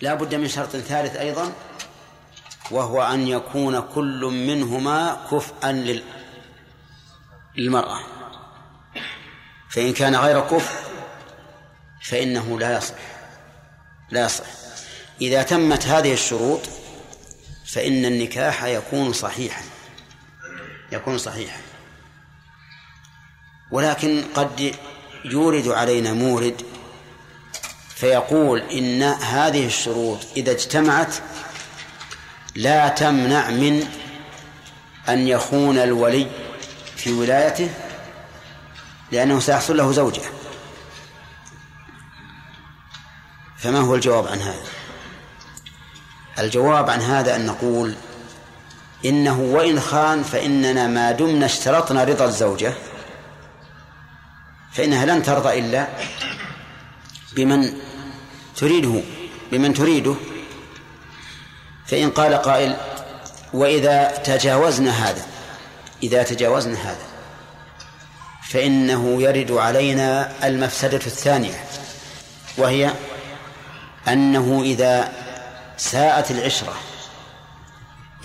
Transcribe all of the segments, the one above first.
لا بد من شرط ثالث أيضا وهو أن يكون كل منهما كفءا للمرأة. فإن كان غير كفء فإنه لا يصح لا يصح. إذا تمت هذه الشروط فإن النكاح يكون صحيحا يكون صحيحا. ولكن قد يورد علينا مورد فيقول إن هذه الشروط إذا اجتمعت لا تمنع من أن يخون الولي في ولايته لأنه سيحصل له زوجة. فما هو الجواب عن هذا؟ الجواب عن هذا أن نقول إنه وإن خان فإننا ما دمنا اشترطنا رضا الزوجة فإنها لن ترضى إلا بمن تريده بمن تريده. فإن قال قائل وإذا تجاوزنا هذا إذا تجاوزنا هذا فإنه يرد علينا المفسدة الثانية وهي أنه إذا ساءت العشرة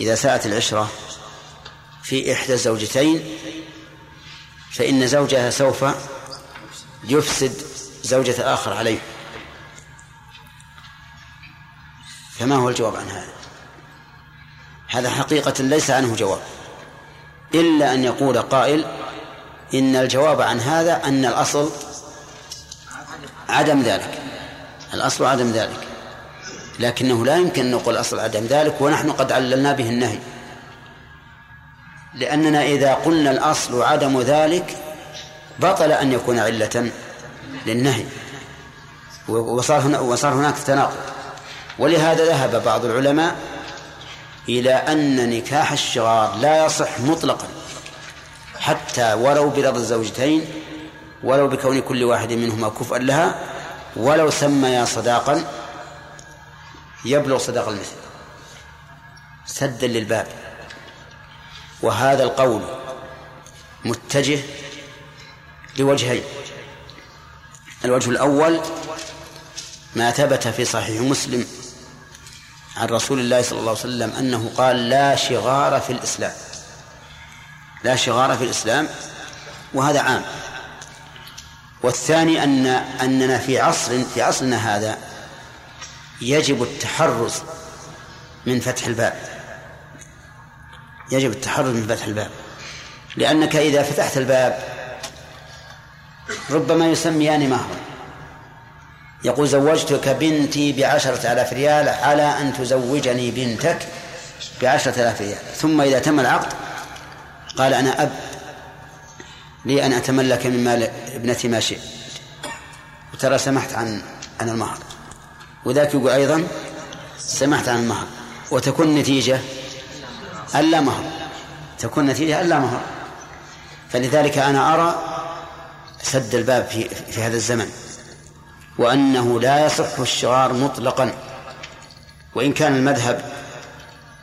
إذا ساءت العشرة في إحدى الزوجتين فإن زوجها سوف يفسد زوجة آخر عليه. فما هو الجواب عن هذا؟ هذا حقيقة ليس عنه جواب. إلا أن يقول قائل إن الجواب عن هذا أن الأصل عدم ذلك. الأصل عدم ذلك. لكنه لا يمكن أن نقول أصل عدم ذلك ونحن قد عللنا به النهي. لأننا إذا قلنا الأصل عدم ذلك بطل أن يكون علة للنهي. وصار هناك تناقض. ولهذا ذهب بعض العلماء إلى أن نكاح الشغار لا يصح مطلقا حتى ولو برضا الزوجتين ولو بكون كل واحد منهما كفءا لها ولو سميا صداقا يبلغ صداق المثل. سدا للباب. وهذا القول متجه لوجهين. الوجه الأول ما ثبت في صحيح مسلم. عن رسول الله صلى الله عليه وسلم أنه قال لا شغار في الإسلام. لا شغار في الإسلام وهذا عام. والثاني أن أننا في عصر في عصرنا هذا يجب التحرز من فتح الباب. يجب التحرز من فتح الباب. لأنك إذا فتحت الباب ربما يسميان مهرا يقول زوجتك بنتي بعشرة آلاف ريال على أن تزوجني بنتك بعشرة آلاف ريال. ثم إذا تم العقد قال أنا أب لي أن أتملك من مال ابنتي ما شئت. وترى سمحت عن عن المهر. وذاك يقول أيضا سمحت عن المهر. وتكون نتيجة ألا مهر. تكون نتيجة ألا مهر. فلذلك أنا أرى سد الباب في في هذا الزمن. وأنه لا يصح الشغار مطلقا. وإن كان المذهب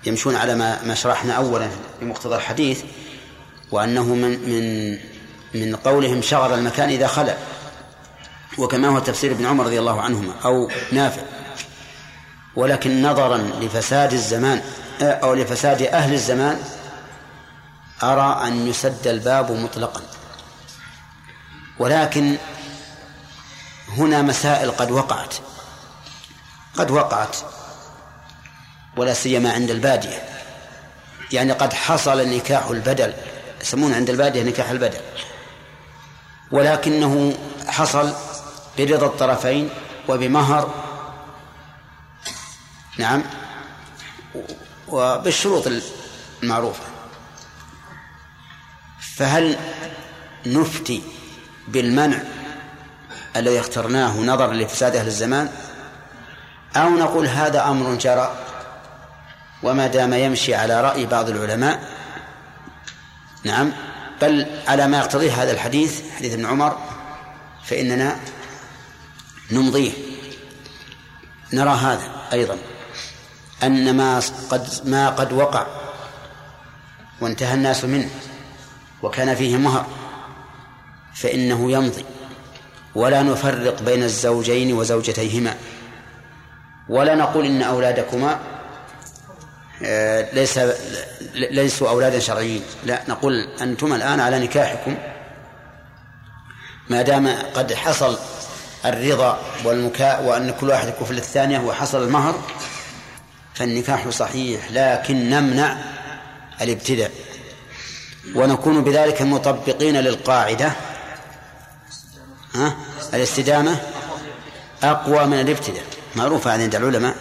يمشون على ما ما شرحنا أولا بمقتضى الحديث وأنه من من من قولهم شغر المكان إذا خلى وكما هو تفسير ابن عمر رضي الله عنهما أو نافع. ولكن نظرا لفساد الزمان أو لفساد أهل الزمان أرى أن يسد الباب مطلقا. ولكن هنا مسائل قد وقعت. قد وقعت ولا سيما عند البادية. يعني قد حصل نكاح البدل يسمون عند البادية نكاح البدل. ولكنه حصل برضا الطرفين وبمهر. نعم وبالشروط المعروفة. فهل نفتي بالمنع الذي اخترناه نظرا لفساد أهل الزمان أو نقول هذا أمر جرى وما دام يمشي على رأي بعض العلماء نعم بل على ما يقتضيه هذا الحديث حديث ابن عمر فإننا نمضيه. نرى هذا أيضا أن ما قد ما قد وقع وانتهى الناس منه وكان فيه مهر فإنه يمضي. ولا نفرق بين الزوجين وزوجتيهما. ولا نقول إن أولادكما آه، ليس ليسوا أولادا شرعيين. لا نقول أنتم الآن على نكاحكم. ما دام قد حصل الرضا والمكاء وأن كل واحد يكفل الثانية وحصل المهر فالنكاح صحيح لكن نمنع الابتداء. ونكون بذلك مطبقين للقاعدة ها؟ الاستدامة أقوى من الابتداء. معروفة عند العلماء.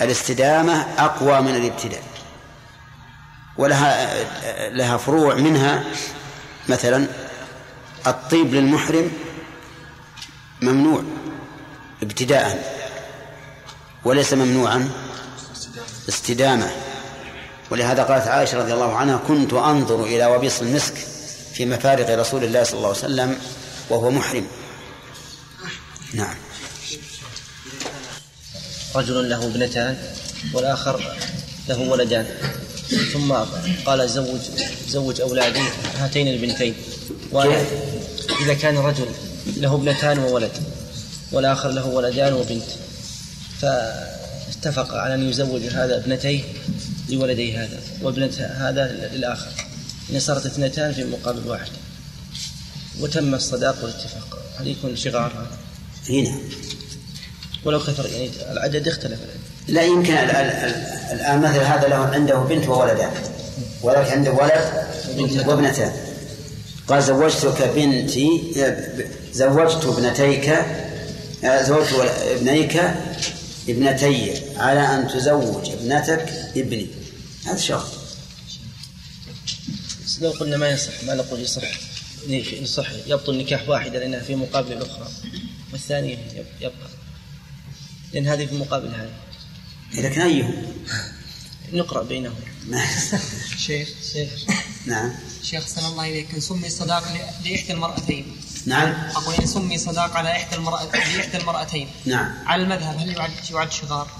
الاستدامة أقوى من الابتداء. ولها لها فروع منها مثلا الطيب للمحرم ممنوع ابتداء وليس ممنوعا استدامة. ولهذا قالت عائشة رضي الله عنها كنت أنظر إلى وبيص المسك في مفارق رسول الله صلى الله عليه وسلم وهو محرم. نعم. رجل له ابنتان والآخر له ولدان. ثم قال زوج زوج أولادي هاتين البنتين. وأنا إذا كان رجل له ابنتان وولد والآخر له ولدان وبنت. فاتفق على أن يزوج هذا ابنتيه لولدي هذا وابنة هذا للآخر. إن صارت اثنتان في مقابل واحد. وتم الصداق والاتفاق. هل يكون شغار هذا؟ هنا ولو كثر يعني العدد اختلف لا يمكن الآن مثل هذا له عنده بنت وولدان ولكن عنده ولد وابنتان. قال زوجتك بنتي زوجت ابنتيك زوجت ابنيك ابنتي على أن تزوج ابنتك ابني. هذا شرط لو قلنا ما يصح ما نقول يصح؟ يصح يبطل نكاح واحدة لأنها في مقابل الأخرى والثانية يبقى. لأن هذه في مقابل هذه. إذا كان أيهم نقرأ بينهم. شيخ شيخ. نعم. شيخ صلى الله عليك إن سمي صداق لإحدى المرأتين. نعم. أقول إن سمي صداق على إحدى المرأة لإحدى المرأتين. نعم. على المذهب هل يعد يعد شغار؟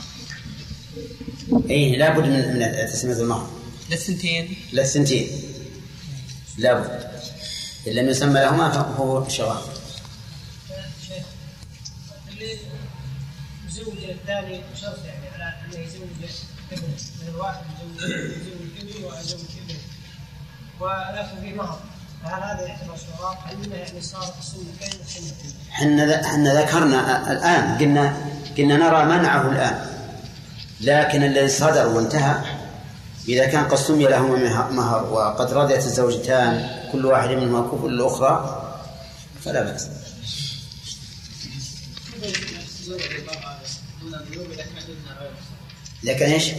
إيه لابد من من تسمية المهر للثنتين للثنتين لابد إن لم يسمى لهما فهو شغار اللي يزوج الثاني يعني على انه يزوج ابنه يزوج فيه مهر فهل هذا يعتبر انه يعني صار السنتين والسنتين؟ حنا حنا ذكرنا الآن قلنا قلنا نرى منعه الآن لكن الذي صدر وانتهى إذا كان قد سمي لهما مهر وقد رضيت الزوجتان كل واحد منهما كفء الأخرى فلا بأس لكن إيش؟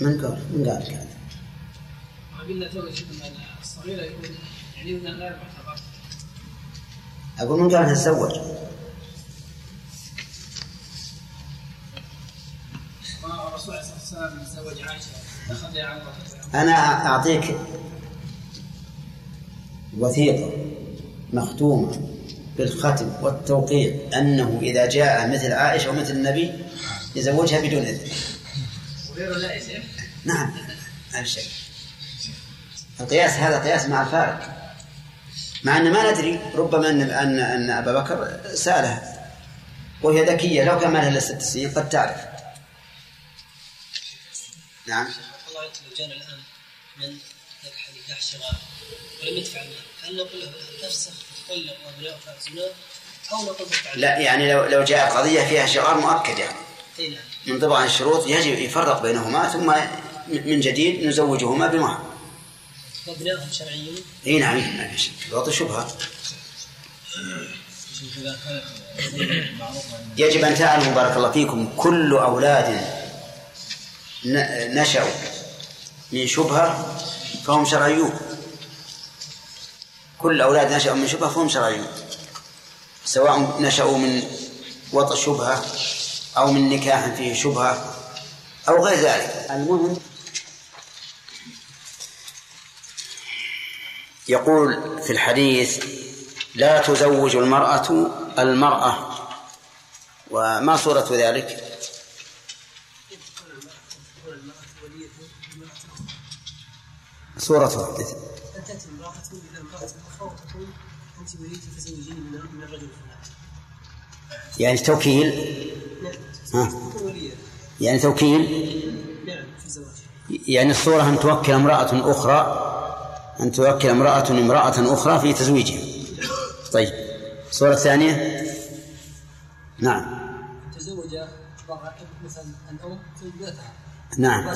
من قال من قال هذا؟ قلنا تو الصغيره يكون يعني انها غير معتبر أقول من قال تزوج الرسول عليه الصلاه والسلام تزوج عائشة اخذ عن أنا أعطيك وثيقة مختومة بالختم والتوقيع أنه إذا جاء مثل عائشة ومثل النبي يزوجها بدون إذن. نعم. ما في شك القياس هذا قياس مع الفارق. مع أن ما ندري ربما أن أن أن أبا بكر سألها. وهي ذكية لو كان لها ست سنين قد تعرف. نعم. جانا الآن من نكح نكاح شغال ولم يدفع المال هل نقول له تفسخ تطلق وابناؤها زنا أو نقول؟ لا يعني لو لو جاء قضية فيها شغال مؤكد يعني. نعم. من ضمن الشروط يجب يفرق بينهما ثم من جديد نزوجهما بمهر. وابناؤهم شرعيون إي نعم ما في شك الوضع شبهه يجب أن تعلموا بارك الله فيكم كل أولاد نشأوا من شبهه فهم شرعيون. كل أولاد نشأوا من شبهة فهم شرعيون. سواء نشأوا من وطء شبهة أو من نكاح فيه شبهة أو غير ذلك. المهم يقول في الحديث لا تزوج المرأة المرأة. وما صورة ذلك؟ صورته ان تاتي امراه إلى امراه أخرى وتقول انت وليت فزوجيني من من الرجل الفلاني يعني توكيل؟ ها؟ يعني توكيل؟ نعم في الزواج يعني الصورة أن توكل امرأة أخرى أن توكل امرأة امرأة أخرى في تزويجها. طيب. الصورة الثانية نعم. تزوج مثلا الأم تزوج ابنتها نعم.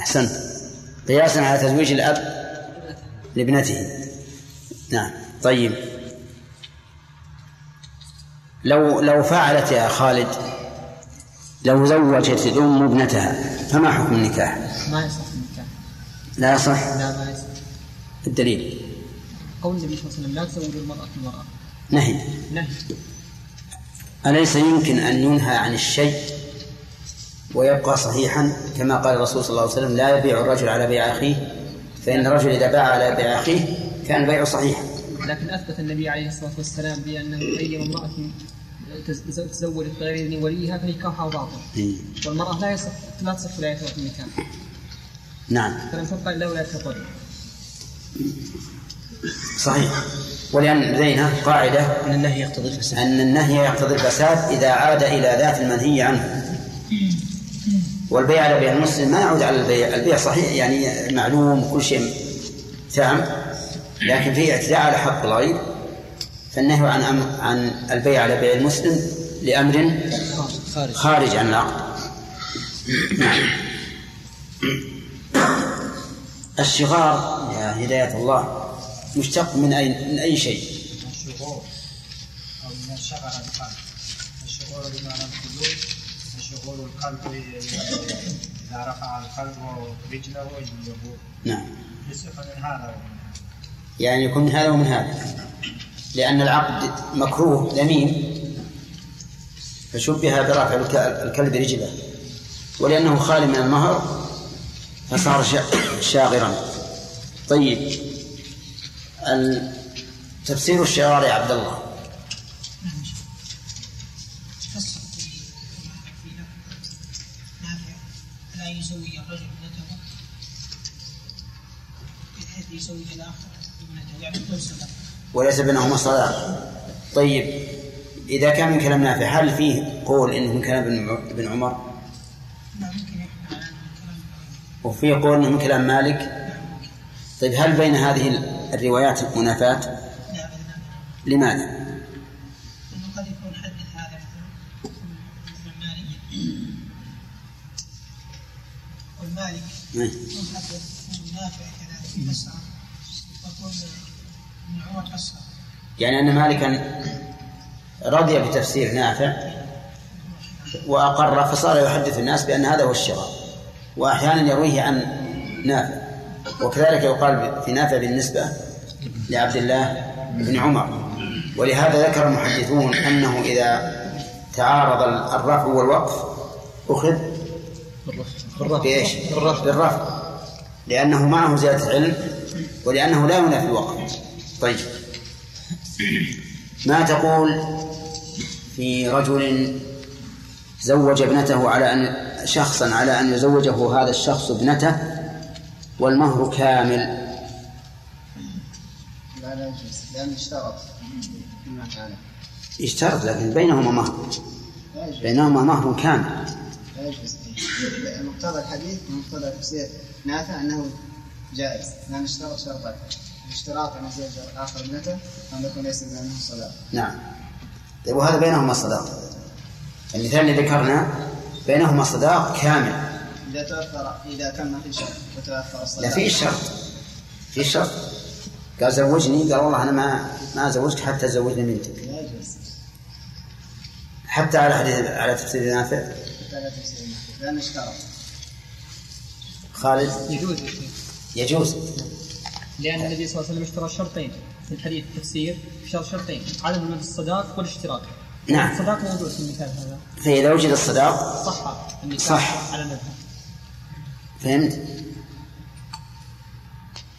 أحسنت. قياسا على تزويج الأب لابنته. نعم. طيب. لو لو فعلت يا خالد لو زوجت الأم ابنتها فما حكم النكاح؟ ما يصح النكاح. لا يصح؟ لا ما يصح. الدليل؟ قول النبي صلى الله عليه وسلم لا تزوج المرأة المرأة. نهي. نهي. أليس يمكن أن ينهى عن الشيء ويبقى صحيحا كما قال الرسول صلى الله عليه وسلم لا يبيع الرجل على بيع أخيه فإن الرجل إذا باع على بيع أخيه كان البيع صحيحا. لكن أثبت النبي عليه الصلاة والسلام بأنه أي امرأة تز- تزوجت بغير وليها فنكاحها باطل والمرأة لا يصح لا تصح ولايتها في النكاح نعم. فلم تبقى إلا ولاية الرجل صحيح. ولأن لدينا قاعدة أن النهي يقتضي الفساد. أن النهي يقتضي الفساد إذا عاد إلى ذات المنهي عنه. والبيع على بيع المسلم ما يعود على البيع. البيع صحيح يعني معلوم كل شيء تام لكن فيه اعتداء على حق الغير فالنهي عن عن البيع على بيع المسلم لأمر خارج. عن العقد. نعم. الشغار يا هداية الله مشتق من أي من أي شيء؟ الشغور أو من شغل القلب. الشغور بمعنى الخلود. الشغور القلب إذا رفع القلب رجله يقول نعم. يصح من هذا. يعني يكون من هذا ومن هذا. لأن العقد مكروه ذميم. فشبه برافع الك- الكلب رجله. ولأنه خالي من المهر فصار شا- شاغرا. طيب. تفسير الشعار يا عبد الله. وليس بينهما صلاة طيب إذا كان من كلام نافع هل فيه قول إنه من كلام ابن عمر وفيه قول إنه من كلام مالك طيب هل بين هذه الروايات منافاة لماذا؟ مالك إيه. نافع كذلك يعني أن مالكا رضي بتفسير نافع وأقر فصار يحدث الناس بأن هذا هو الشراء وأحيانا يرويه عن نافع وكذلك يقال في نافع بالنسبة لعبد الله بن عمر ولهذا ذكر المحدثون أنه إذا تعارض الرفع والوقف أخذ بإيش؟ بالرفع لأنه معه زيادة علم ولأنه لا ينافي الوقت طيب. ما تقول في رجل زوج ابنته على أن شخصا على أن يزوجه هذا الشخص ابنته والمهر كامل؟ لا لا يجوز لأن اشترط. اشترط لكن بينهما مهر. بينهما مهر كامل. لا يجوز. مقتضى الحديث ومقتضى تفسير نافع أنه جائز. لأن اشترط شرطين الاشتراط أن يزوج الآخر ابنته أن يكون ليس بينهم صلاة نعم. طيب وهذا بينهما صداق المثال اللي ذكرنا بينهما صداق كامل. إذا توفر إذا كان ما في شرط وتوفر الصلاة لا في شرط. في شرط. قال زوجني قال والله أنا ما ما ازوجك حتى تزوجني بنتك لا يجوز. حتى على حديث على تفسير نافع؟ حتى لا تفسير نافع. لأن اشترط خالد؟ يجوز. يجوز. لأن النبي صلى الله عليه وسلم اشترى شرطين في الحديث التفسير. اشترى شرطين. عدم وجود الصداق والاشتراك. نعم. الصداق موجود في المثال هذا. فإذا وجد الصداق؟ صح. صح. على المذهب. فهمت؟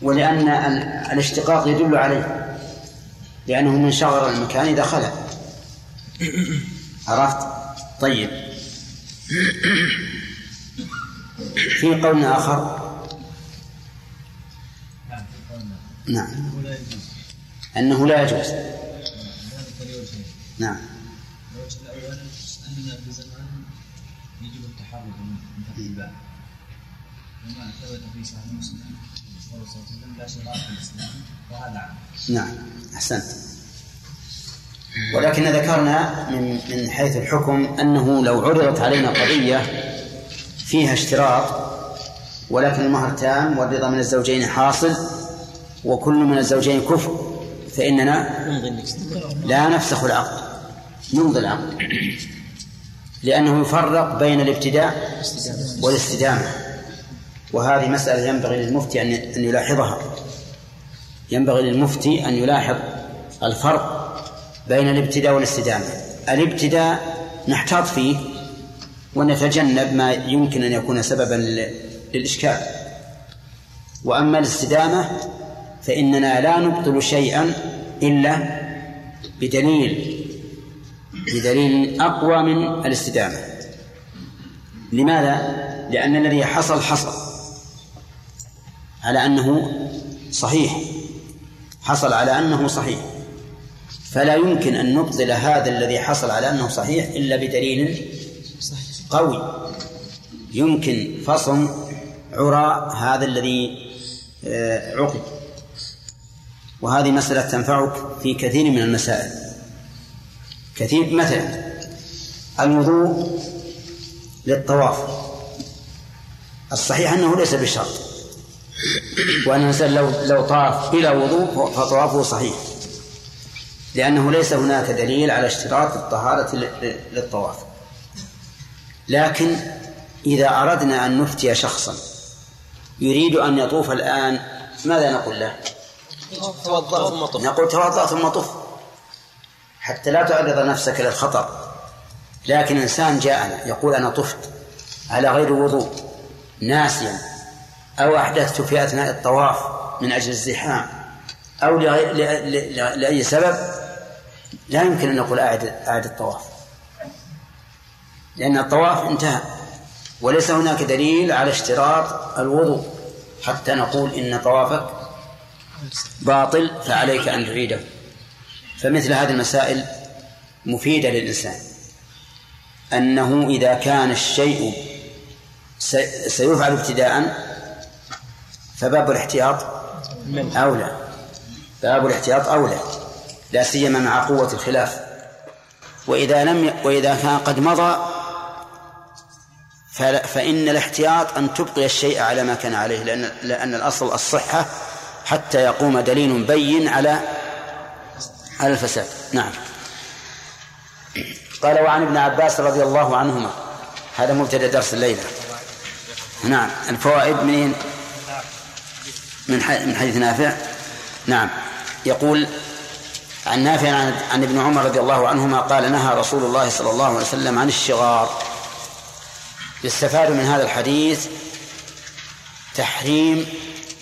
ولأن ال- الاشتقاق يدل عليه. لأنه من شغر المكان إذا خلا عرفت؟ طيب. في قول آخر نعم. أنه لا يجوز. نعم. لو أننا في زمان يجب من وما ثبت في صحيح مسلم قول صلى الله عليه وسلم لا في الإسلام وهذا عام. نعم. أحسنت. ولكن ذكرنا من من حيث الحكم أنه لو عرضت علينا قضية فيها اشتراط ولكن المهر تام والرضا من الزوجين حاصل وكل من الزوجين كفر فإننا لا نفسخ العقد نمضي العقد لأنه يفرق بين الابتداء والاستدامة. وهذه مسألة ينبغي للمفتي أن يلاحظها. ينبغي للمفتي أن يلاحظ الفرق بين الابتداء والاستدامة. الابتداء نحتاط فيه ونتجنب ما يمكن أن يكون سببا للإشكال. وأما الاستدامة فإننا لا نبطل شيئا إلا بدليل بدليل أقوى من الاستدامة. لماذا؟ لأن الذي حصل حصل على أنه صحيح. حصل على أنه صحيح. فلا يمكن أن نبطل هذا الذي حصل على أنه صحيح إلا بدليل قوي. يمكن فصم عراء هذا الذي آه، عقد. وهذه مسألة تنفعك في كثير من المسائل. كثير مثلا الوضوء للطواف. الصحيح أنه ليس بشرط. وأن الإنسان لو لو طاف بلا وضوء فطوافه صحيح. لأنه ليس هناك دليل على اشتراط الطهارة للطواف. لكن إذا أردنا أن نفتي شخصا يريد أن يطوف الآن ماذا نقول له؟ توضأ ثم طف. نقول توضأ ثم طف. حتى لا تعرض نفسك للخطر. لكن إنسان جاءنا يقول أنا طفت. على غير وضوء. ناسيا. أو أحدثت في أثناء الطواف من أجل الزحام. أو لأي سبب. لا يمكن أن نقول أعد أعد الطواف. لأن الطواف انتهى. وليس هناك دليل على اشتراط الوضوء. حتى نقول إن طوافك باطل فعليك أن تعيده. فمثل هذه المسائل مفيدة للإنسان. أنه إذا كان الشيء سيفعل ابتداء فباب الاحتياط أولى. باب الاحتياط أولى لا سيما مع قوة الخلاف. وإذا لم ي... وإذا كان قد مضى فإن الاحتياط أن تبقي الشيء على ما كان عليه لأن لأن الأصل الصحة حتى يقوم دليل بين على على الفساد. نعم. قال وعن ابن عباس رضي الله عنهما. هذا مبتدأ درس الليلة. نعم. الفوائد منين من من حديث نافع. نعم. يقول عن نافع عن ابن عمر رضي الله عنهما قال نهى رسول الله صلى الله عليه وسلم عن الشغار. يستفاد من هذا الحديث تحريم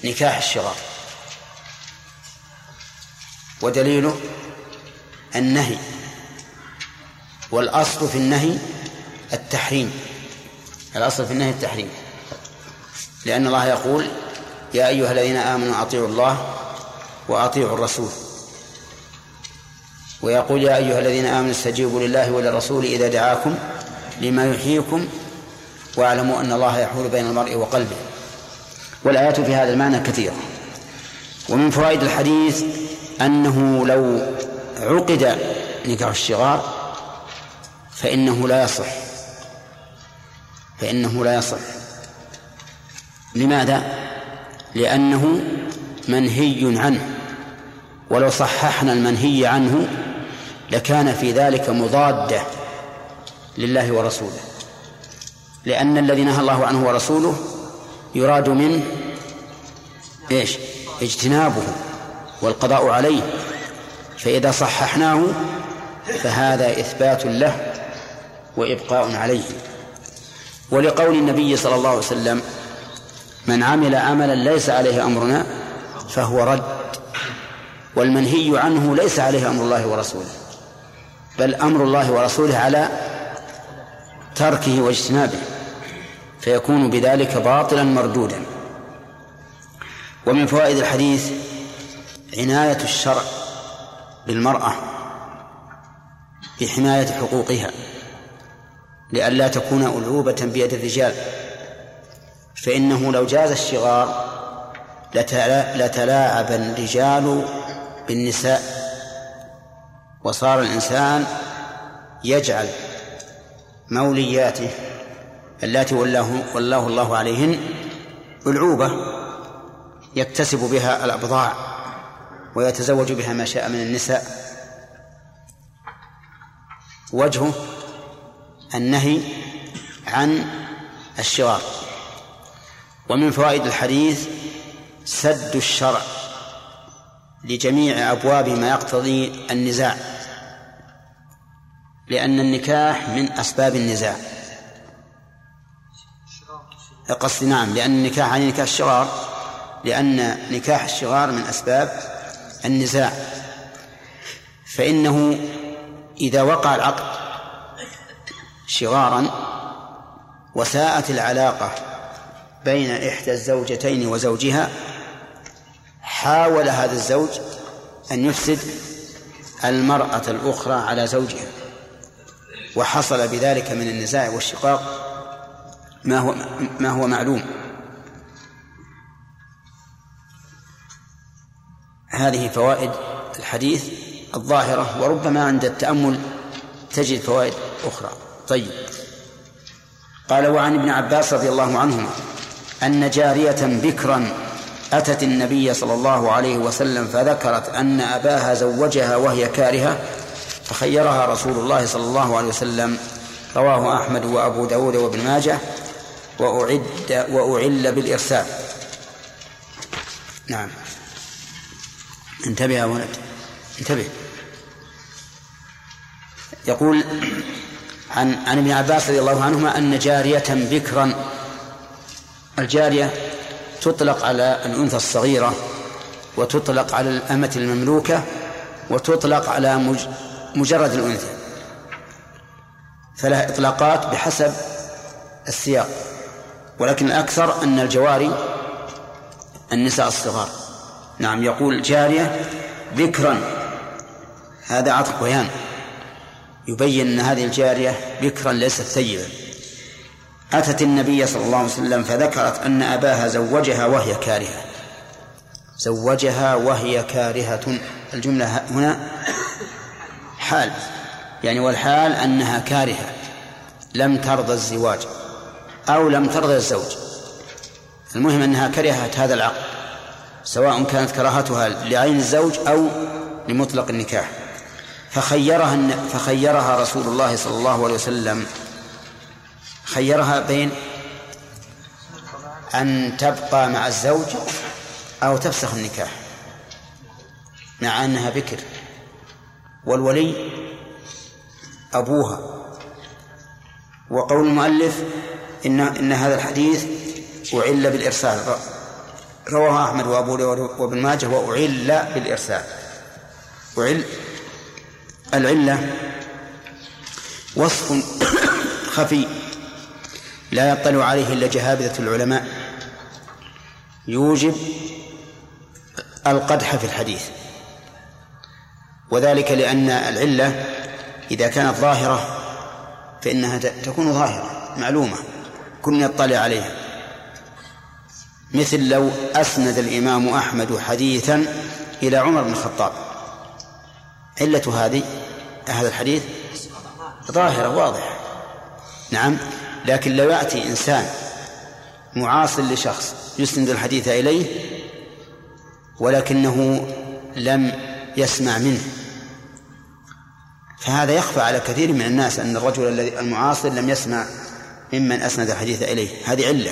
نكاح الشغار. ودليله النهي والأصل في النهي التحريم. الأصل في النهي التحريم. لأن الله يقول يا أيها الذين آمنوا أطيعوا الله وأطيعوا الرسول. ويقول يا أيها الذين آمنوا استجيبوا لله وللرسول إذا دعاكم لما يحييكم واعلموا أن الله يحول بين المرء وقلبه. والآيات في هذا المعنى كثيرة. ومن فوائد الحديث أنه لو عقد نكاح الشغار فإنه لا يصح. فإنه لا يصح. لماذا؟ لأنه منهي عنه. ولو صححنا المنهي عنه لكان في ذلك مضادة لله ورسوله. لأن الذي نهى الله عنه ورسوله يراد منه إيش؟ اجتنابه. والقضاء عليه فإذا صححناه فهذا إثبات له وإبقاء عليه. ولقول النبي صلى الله عليه وسلم من عمل عملا ليس عليه أمرنا فهو رد والمنهي عنه ليس عليه أمر الله ورسوله بل أمر الله ورسوله على تركه واجتنابه فيكون بذلك باطلا مردودا. ومن فوائد الحديث عناية الشرع بالمرأة بحماية حقوقها لئلا تكون ألعوبة بيد الرجال. فإنه لو جاز الشغار لتلاعب الرجال بالنساء وصار الإنسان يجعل مولياته اللاتي ولاه والله الله عليهن ألعوبة يكتسب بها الأبضاع. ويتزوج بها ما شاء من النساء. وجهه النهي عن الشغار ومن فوائد الحديث سد الشرع لجميع أبواب ما يقتضي النزاع لأن النكاح من أسباب النزاع. قصدي نعم لأن النكاح عن نكاح الشغار لأن نكاح الشغار من أسباب النزاع. فإنه إذا وقع العقد شغارا وساءت العلاقة بين إحدى الزوجتين وزوجها حاول هذا الزوج أن يفسد المرأة الأخرى على زوجها وحصل بذلك من النزاع والشقاق ما هو ما هو معلوم. هذه فوائد الحديث الظاهرة وربما عند التأمل تجد فوائد أخرى. طيب. قال وعن ابن عباس رضي الله عنهما أن جارية بكرا أتت النبي صلى الله عليه وسلم فذكرت أن أباها زوجها وهي كارهة فخيرها رسول الله صلى الله عليه وسلم. رواه أحمد وأبو داود وابن ماجه. وأعد وأعل بالإرسال. نعم. انتبه يا ولد انتبه. يقول عن عن ابن عباس رضي الله عنهما أن جارية بكرا الجارية تطلق على الأنثى الصغيرة وتطلق على الأمة المملوكة وتطلق على مجرد الأنثى. فلها إطلاقات بحسب السياق ولكن الأكثر أن الجواري النساء الصغار. نعم يقول جارية بكرا هذا عطف بيان. يبين أن هذه الجارية بكرا ليست ثيبا أتت النبي صلى الله عليه وسلم فذكرت أن أباها زوجها وهي كارهة. زوجها وهي كارهة. الجملة هنا حال. يعني والحال أنها كارهة. لم ترضى الزواج أو لم ترضى الزوج. المهم أنها كرهت هذا العقد. سواء كانت كراهتها لعين الزوج أو لمطلق النكاح. فخيرها فخيرها رسول الله صلى الله عليه وسلم. خيرها بين أن تبقى مع الزوج أو تفسخ النكاح مع أنها بكر. والولي أبوها. وقول المؤلف إن إن هذا الحديث أعل بالإرسال. رواه أحمد وأبو وابن ماجه وأعل بالإرسال. أعل. العلة وصف خفي. لا يطلع عليه إلا جهابذة العلماء. يوجب القدح في الحديث. وذلك لأن العلة إذا كانت ظاهرة فإنها تكون ظاهرة معلومة. كن يطلع عليها. مثل لو أسند الإمام أحمد حديثا إلى عمر بن الخطاب. علة هذه هذا الحديث ظاهرة واضحة. نعم لكن لو يأتي إنسان معاصر لشخص يسند الحديث إليه ولكنه لم يسمع منه فهذا يخفى على كثير من الناس أن الرجل المعاصر لم يسمع ممن أسند الحديث إليه. هذه علة.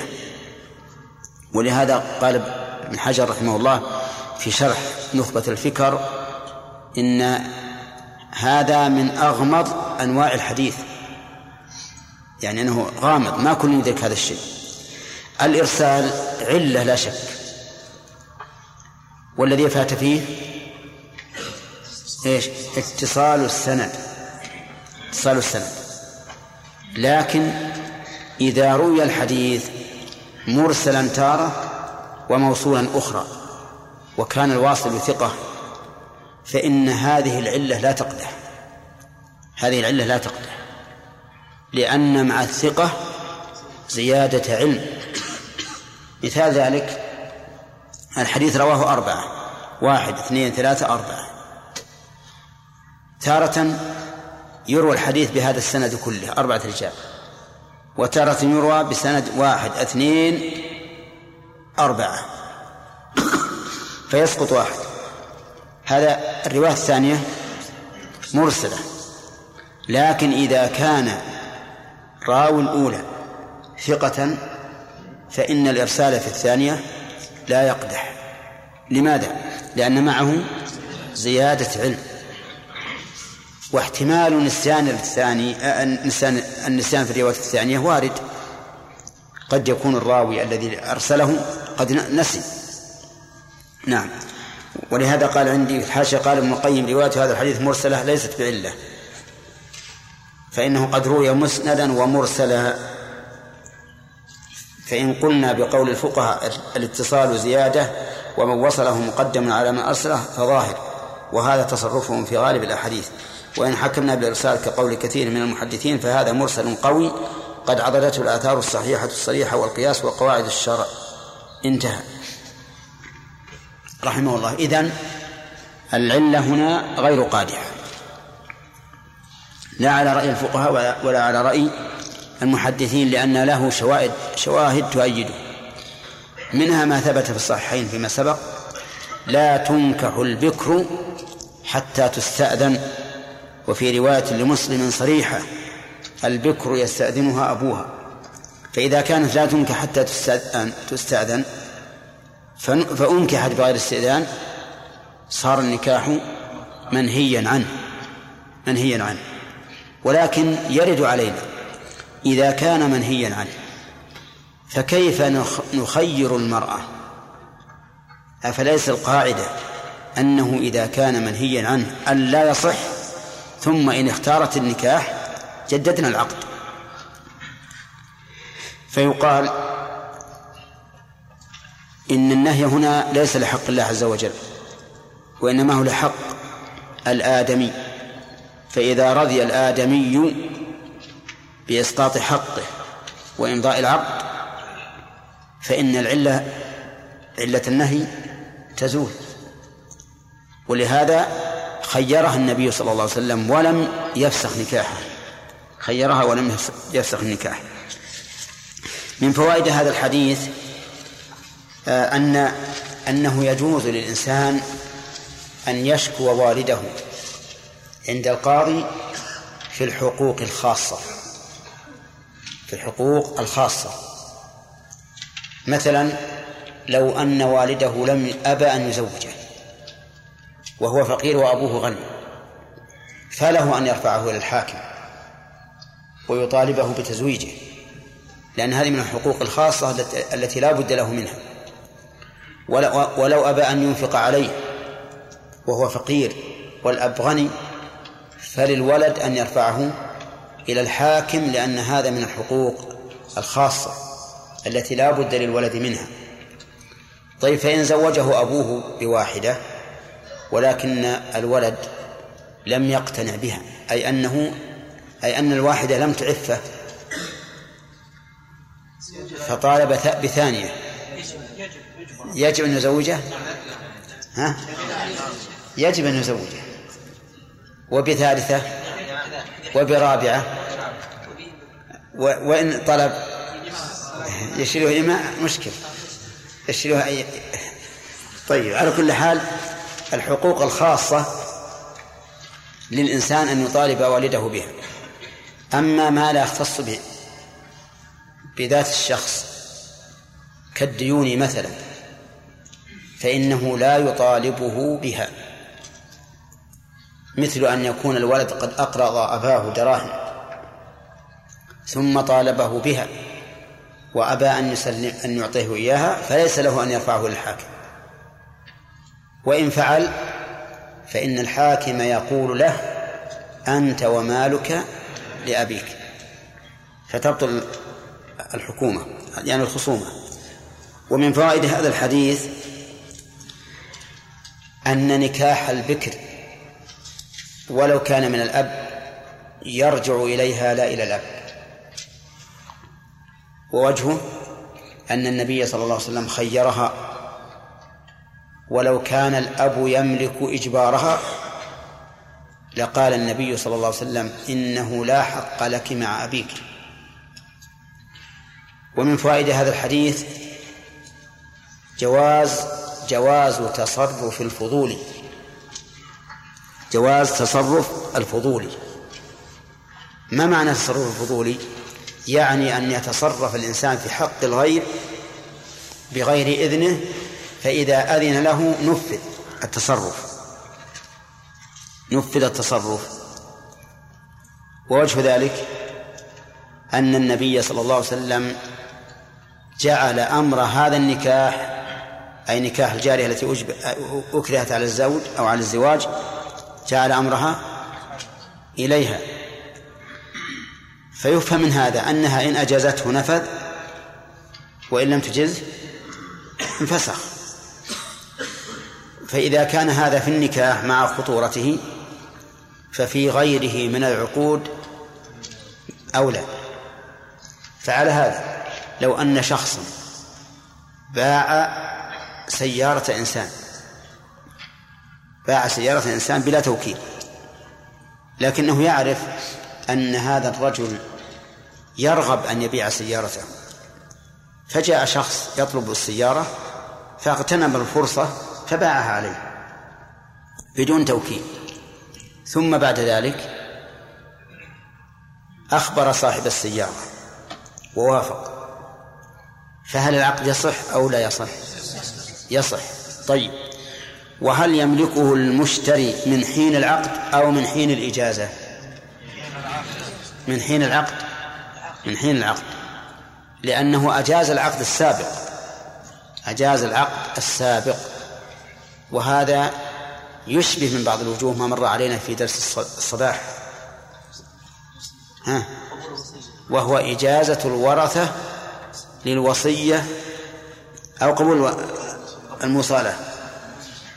ولهذا قال ابن حجر رحمه الله في شرح نخبة الفكر إن هذا من أغمض أنواع الحديث. يعني أنه غامض ما كل يدرك هذا الشيء. الإرسال علة لا شك. والذي فات فيه إيش؟ اتصال السند. اتصال السند. لكن إذا روي الحديث مرسلا تارة وموصولا أخرى. وكان الواصل ثقة فإن هذه العلة لا تقدح. هذه العلة لا تقدح لأن مع الثقة زيادة علم. مثال ذلك الحديث رواه أربعة واحد اثنين ثلاثة أربعة. تارة يروى الحديث بهذا السند كله أربعة رجال. وتارة يروى بسند واحد اثنين أربعة. فيسقط واحد. هذا الرواية الثانية مرسلة. لكن إذا كان راوي الأولى ثقة فإن الإرسال في الثانية لا يقدح. لماذا؟ لأن معه زيادة علم. واحتمال نسيان الثاني النسيان النسيان في الرواية الثانية وارد. قد يكون الراوي الذي أرسله قد نسي. نعم. ولهذا قال عندي في الحاشية قال ابن القيم رواية هذا الحديث مرسلة ليست بعلة. فإنه قد روي مسندا ومرسلا فإن قلنا بقول الفقهاء الاتصال زيادة ومن وصله مقدم على من أرسله فظاهر. وهذا تصرفهم في غالب الأحاديث. وإن حكمنا بالإرسال كقول كثير من المحدثين فهذا مرسل قوي قد عضدته الآثار الصحيحة الصريحة والقياس وقواعد الشرع. انتهى. رحمه الله. إذن العلة هنا غير قادحة. لا على رأي الفقهاء ولا على رأي المحدثين لأن له شواهد شواهد تؤيده. منها ما ثبت في الصحيحين فيما سبق. لا تنكح البكر حتى تستأذن. وفي رواية لمسلم صريحة البكر يستأذنها أبوها. فإذا كانت لا تنكح حتى تستأذن, تستأذن فأنكحت بغير استئذان صار النكاح منهيا عنه منهيا عنه. ولكن يرد علينا إذا كان منهيا عنه فكيف نخير المرأة؟ أفليس القاعدة أنه إذا كان منهيا عنه أن لا يصح ثم إن اختارت النكاح جددنا العقد. فيقال إن النهي هنا ليس لحق الله عز وجل وإنما هو لحق الآدمي. فإذا رضي الآدمي بإسقاط حقه وإمضاء العقد فإن العلة علة النهي تزول. ولهذا خيرها النبي صلى الله عليه وسلم ولم يفسخ نكاحه. خيرها ولم يفسخ النكاح من فوائد هذا الحديث آه، أن أنه يجوز للإنسان أن يشكو والده عند القاضي في الحقوق الخاصة. في الحقوق الخاصة. مثلا لو أن والده لم أبى أن يزوجه. وهو فقير وأبوه غني. فله أن يرفعه إلى الحاكم ويطالبه بتزويجه لأن هذه من الحقوق الخاصة التي لا بد له منها. ولو أبى أن ينفق عليه وهو فقير والأب غني فللولد أن يرفعه إلى الحاكم لأن هذا من الحقوق الخاصة التي لا بد للولد منها. طيب فإن زوجه أبوه بواحدة ولكن الولد لم يقتنع بها أي أنه أي أن الواحدة لم تعفه. فطالب بثانية. يجب أن يزوجه؟ ها؟ يجب أن يزوجه. وبثالثة؟ وبرابعة؟ وإن طلب؟ يشيله إماء مشكل يشيله أي طيب على كل حال الحقوق الخاصة للإنسان أن يطالب والده بها. أما ما لا يختص به بذات الشخص كالديون مثلا فإنه لا يطالبه بها. مثل أن يكون الولد قد أقرض أباه دراهم ثم طالبه بها وأبى أن يسلم أن يعطيه إياها فليس له أن يرفعه للحاكم. وإن فعل فإن الحاكم يقول له أنت ومالك لأبيك. فتبطل الحكومة يعني الخصومة. ومن فوائد هذا الحديث أن نكاح البكر ولو كان من الأب يرجع إليها لا إلى الأب. ووجهه أن النبي صلى الله عليه وسلم خيرها ولو كان الأب يملك إجبارها لقال النبي صلى الله عليه وسلم إنه لا حق لك مع أبيك. ومن فوائد هذا الحديث جواز جواز تصرف الفضول. جواز تصرف الفضولي ما معنى تصرف الفضولي يعني أن يتصرف الإنسان في حق الغير بغير إذنه فإذا أذن له نفذ التصرف. نفذ التصرف. ووجه ذلك أن النبي صلى الله عليه وسلم جعل أمر هذا النكاح أي نكاح الجارية التي أكرهت على الزوج أو على الزواج جعل أمرها إليها. فيفهم من هذا أنها إن أجازته نفذ وإن لم تجز انفسخ. فإذا كان هذا في النكاح مع خطورته ففي غيره من العقود أولى. فعلى هذا لو أن شخصا باع سيارة إنسان باع سيارة إنسان بلا توكيل لكنه يعرف أن هذا الرجل يرغب أن يبيع سيارته فجاء شخص يطلب السيارة فاغتنم الفرصة فباعها عليه بدون توكيل ثم بعد ذلك أخبر صاحب السيارة ووافق. فهل العقد يصح أو لا يصح؟ يصح. طيب. وهل يملكه المشتري من حين العقد أو من حين الإجازة؟ من حين العقد. من حين العقد. لأنه أجاز العقد السابق. أجاز العقد السابق. وهذا يشبه من بعض الوجوه ما مر علينا في درس الصباح. ها؟ وهو إجازة الورثة للوصية أو قبول الموصى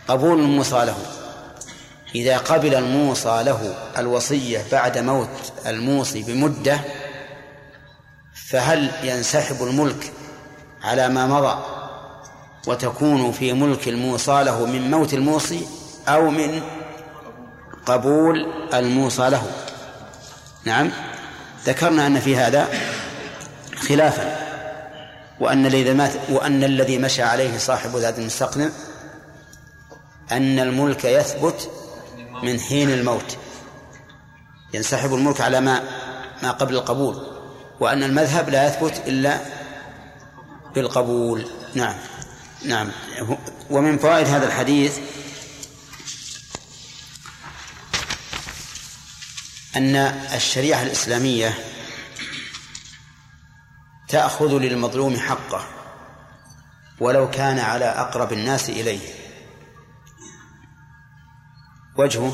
قبول الموصى له إذا قبل الموصى له الوصية بعد موت الموصي بمدة فهل ينسحب الملك على ما مضى؟ وتكون في ملك الموصى له من موت الموصي أو من قبول الموصى له. نعم. ذكرنا أن في هذا خلافا وأن الذي مات وأن الذي مشى عليه صاحب ذات المستقنع أن الملك يثبت من حين الموت. ينسحب الملك على ما ما قبل القبول وأن المذهب لا يثبت إلا بالقبول. نعم. نعم. ومن فوائد هذا الحديث أن الشريعة الإسلامية تأخذ للمظلوم حقه ولو كان على أقرب الناس إليه. وجهه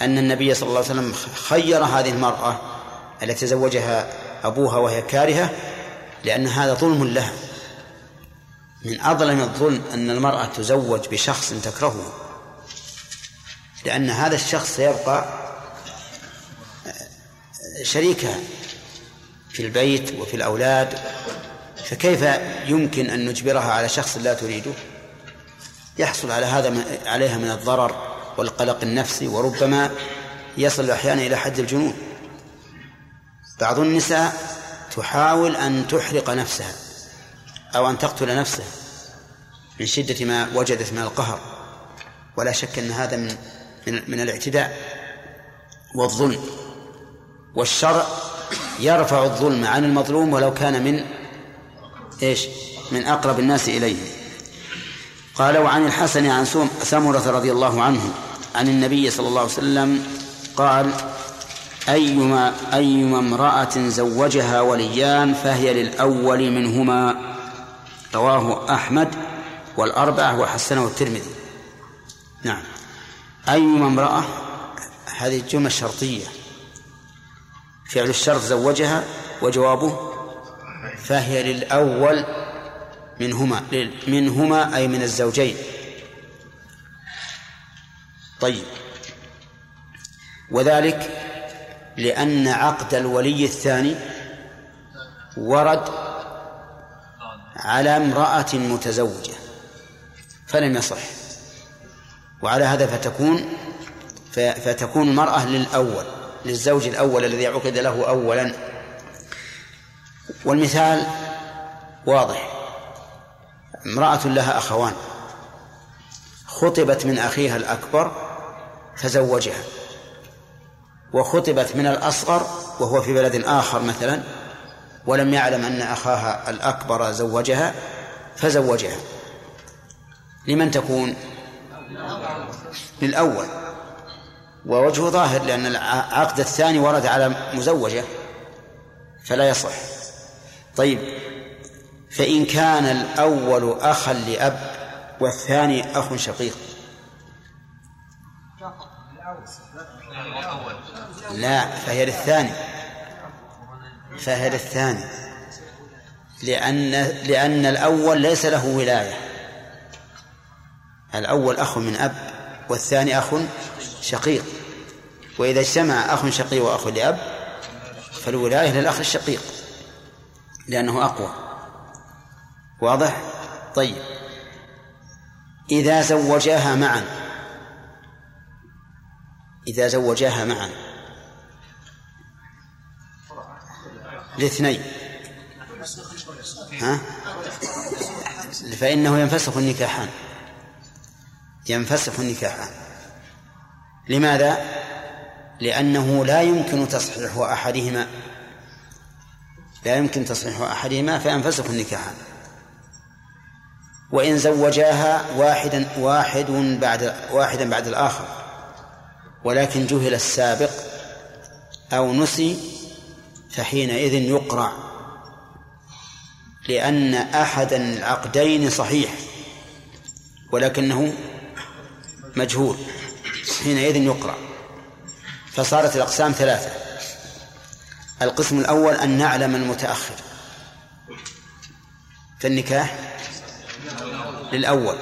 أن النبي صلى الله عليه وسلم خير هذه المرأة التي تزوجها أبوها وهي كارهة لأن هذا ظلم لها من أظلم الظلم أن المرأة تزوج بشخص تكرهه لأن هذا الشخص سيبقى شريكها في البيت وفي الأولاد فكيف يمكن أن نجبرها على شخص لا تريده؟ يحصل على هذا عليها من الضرر والقلق النفسي وربما يصل أحيانا إلى حد الجنون. بعض النساء تحاول أن تحرق نفسها. أو أن تقتل نفسها من شدة ما وجدت من القهر ولا شك أن هذا من من, من الاعتداء والظلم والشرع يرفع الظلم عن المظلوم ولو كان من إيش؟ من أقرب الناس إليه. قال وعن الحسن عن سمرة رضي الله عنه عن النبي صلى الله عليه وسلم قال أيما أيما امرأة زوجها وليان فهي للأول منهما رواه أحمد والأربعة وحسنه الترمذي نعم. أيما امرأة هذه الجملة شرطية فعل الشرط زوجها وجوابه فهي للأول منهما منهما أي من الزوجين. طيب. وذلك لأن عقد الولي الثاني ورد على امرأة متزوجة فلم يصح. وعلى هذا فتكون فتكون المرأة للأول للزوج الأول الذي عقد له أولا. والمثال واضح. امرأة لها أخوان. خطبت من أخيها الأكبر فزوجها وخطبت من الأصغر وهو في بلد آخر مثلا ولم يعلم أن أخاها الأكبر زوجها فزوجها. لمن تكون؟ للأول. ووجهه ظاهر لأن العقد الثاني ورد على مزوجة فلا يصح. طيب فإن كان الأول أخا لأب والثاني أخ شقيق. لا فهي للثاني. فهي للثاني لأن لأن الأول ليس له ولاية. الأول أخ من أب والثاني أخ شقيق. وإذا اجتمع أخ شقيق وأخ لأب فالولاية للأخ الشقيق لأنه أقوى. واضح؟ طيب. إذا زوجاها معا إذا زوجاها معا الاثنين ها؟ فإنه ينفسخ النكاحان. ينفسخ النكاحان. لماذا؟ لأنه لا يمكن تصحيح أحدهما. لا يمكن تصحيح أحدهما فينفسخ النكاحان. وإن زوجاها واحدا واحد بعد واحدا بعد الآخر. ولكن جهل السابق أو نسي فحينئذ يقرع. لأن أحد العقدين صحيح ولكنه مجهول. حينئذ يقرأ فصارت الأقسام ثلاثة. القسم الأول أن نعلم المتأخر. في النكاح للأول.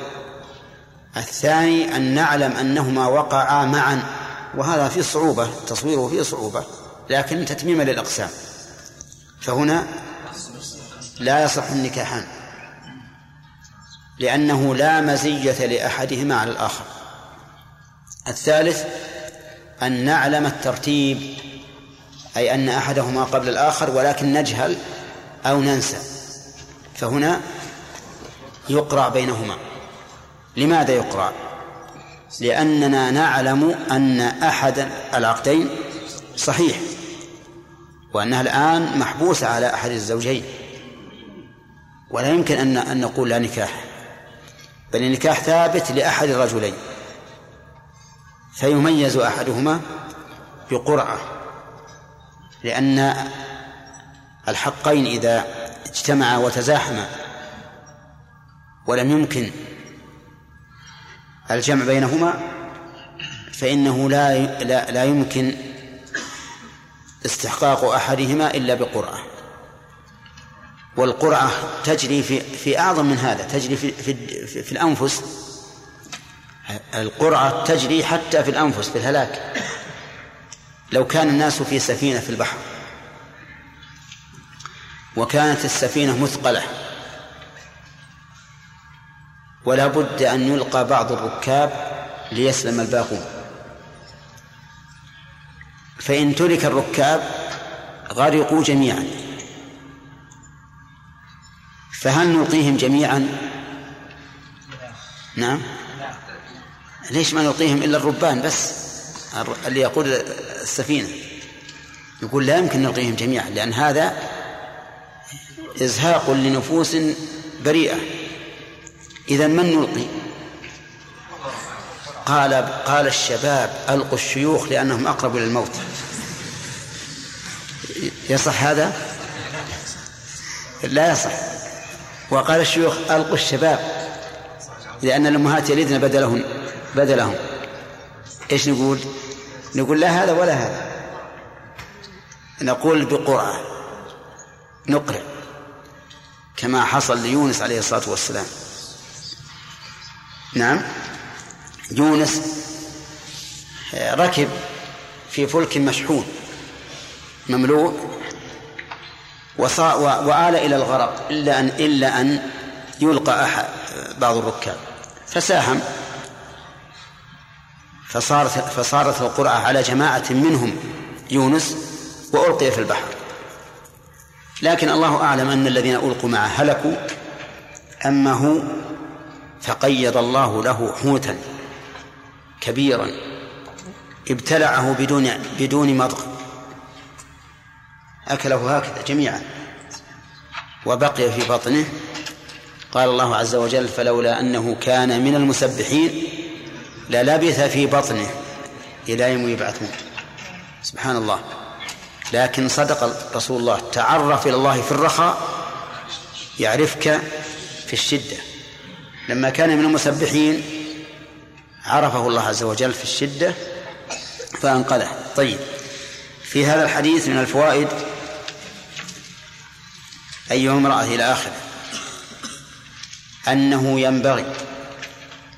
الثاني أن نعلم أنهما وقعا معا. وهذا فيه صعوبة تصويره فيه صعوبة. لكن تتميما للأقسام. فهنا لا يصح النكاحان. لأنه لا مزية لأحدهما على الآخر. الثالث أن نعلم الترتيب أي أن أحدهما قبل الآخر ولكن نجهل أو ننسى. فهنا يقرع بينهما. لماذا يقرع لأننا نعلم أن أحد العقدين صحيح. وأنها الآن محبوسة على أحد الزوجين. ولا يمكن أن أن نقول لا نكاح بل النكاح ثابت لأحد الرجلين. فيميز أحدهما بقرعة لأن الحقين إذا اجتمعا وتزاحما. ولم يمكن الجمع بينهما فإنه لا لا, لا يمكن استحقاق أحدهما إلا بقرعة. والقرعة تجري في في أعظم من هذا تجري في في, في, في الأنفس. القرعة تجري حتى في الأنفس في الهلاك. لو كان الناس في سفينة في البحر وكانت السفينة مثقلة ولا بد أن يلقى بعض الركاب ليسلم الباقون. فإن ترك الركاب غرقوا جميعا. فهل نلقيهم جميعا؟ نعم. ليش ما نلقيهم إلا الربان بس؟ اللي يقود السفينة. يقول لا يمكن نلقيهم جميعا لأن هذا إزهاق لنفوس بريئة. إذا من نلقي؟ قال قال الشباب ألقوا الشيوخ لأنهم أقرب إلى الموت. يصح هذا؟ لا يصح. وقال الشيوخ ألقوا الشباب لأن الأمهات يلدن بدلهن بدلهم. إيش نقول؟ نقول لا هذا ولا هذا. نقول بقرعة نقرع كما حصل ليونس عليه الصلاة والسلام. نعم؟ يونس ركب في فلك مشحون مملوء وصا وآل إلى الغرق إلا أن إلا أن يلقى أحد بعض الركاب. فساهم. فصارت فصارت القرعة على جماعة منهم يونس وألقي في البحر. لكن الله أعلم أن الذين ألقوا معه هلكوا أما هو فقيض الله له حوتا. كبيرا ابتلعه بدون بدون مضغ. أكله هكذا جميعا. وبقي في بطنه. قال الله عز وجل فلولا أنه كان من المسبحين للبث في بطنه إلى يوم يبعثون. سبحان الله. لكن صدق رسول الله. تعرف إلى الله في الرخاء يعرفك في الشدة. لما كان من المسبحين عرفه الله عز وجل في الشدة فأنقذه. طيب في هذا الحديث من الفوائد أيها امرأة إلى آخره أنه ينبغي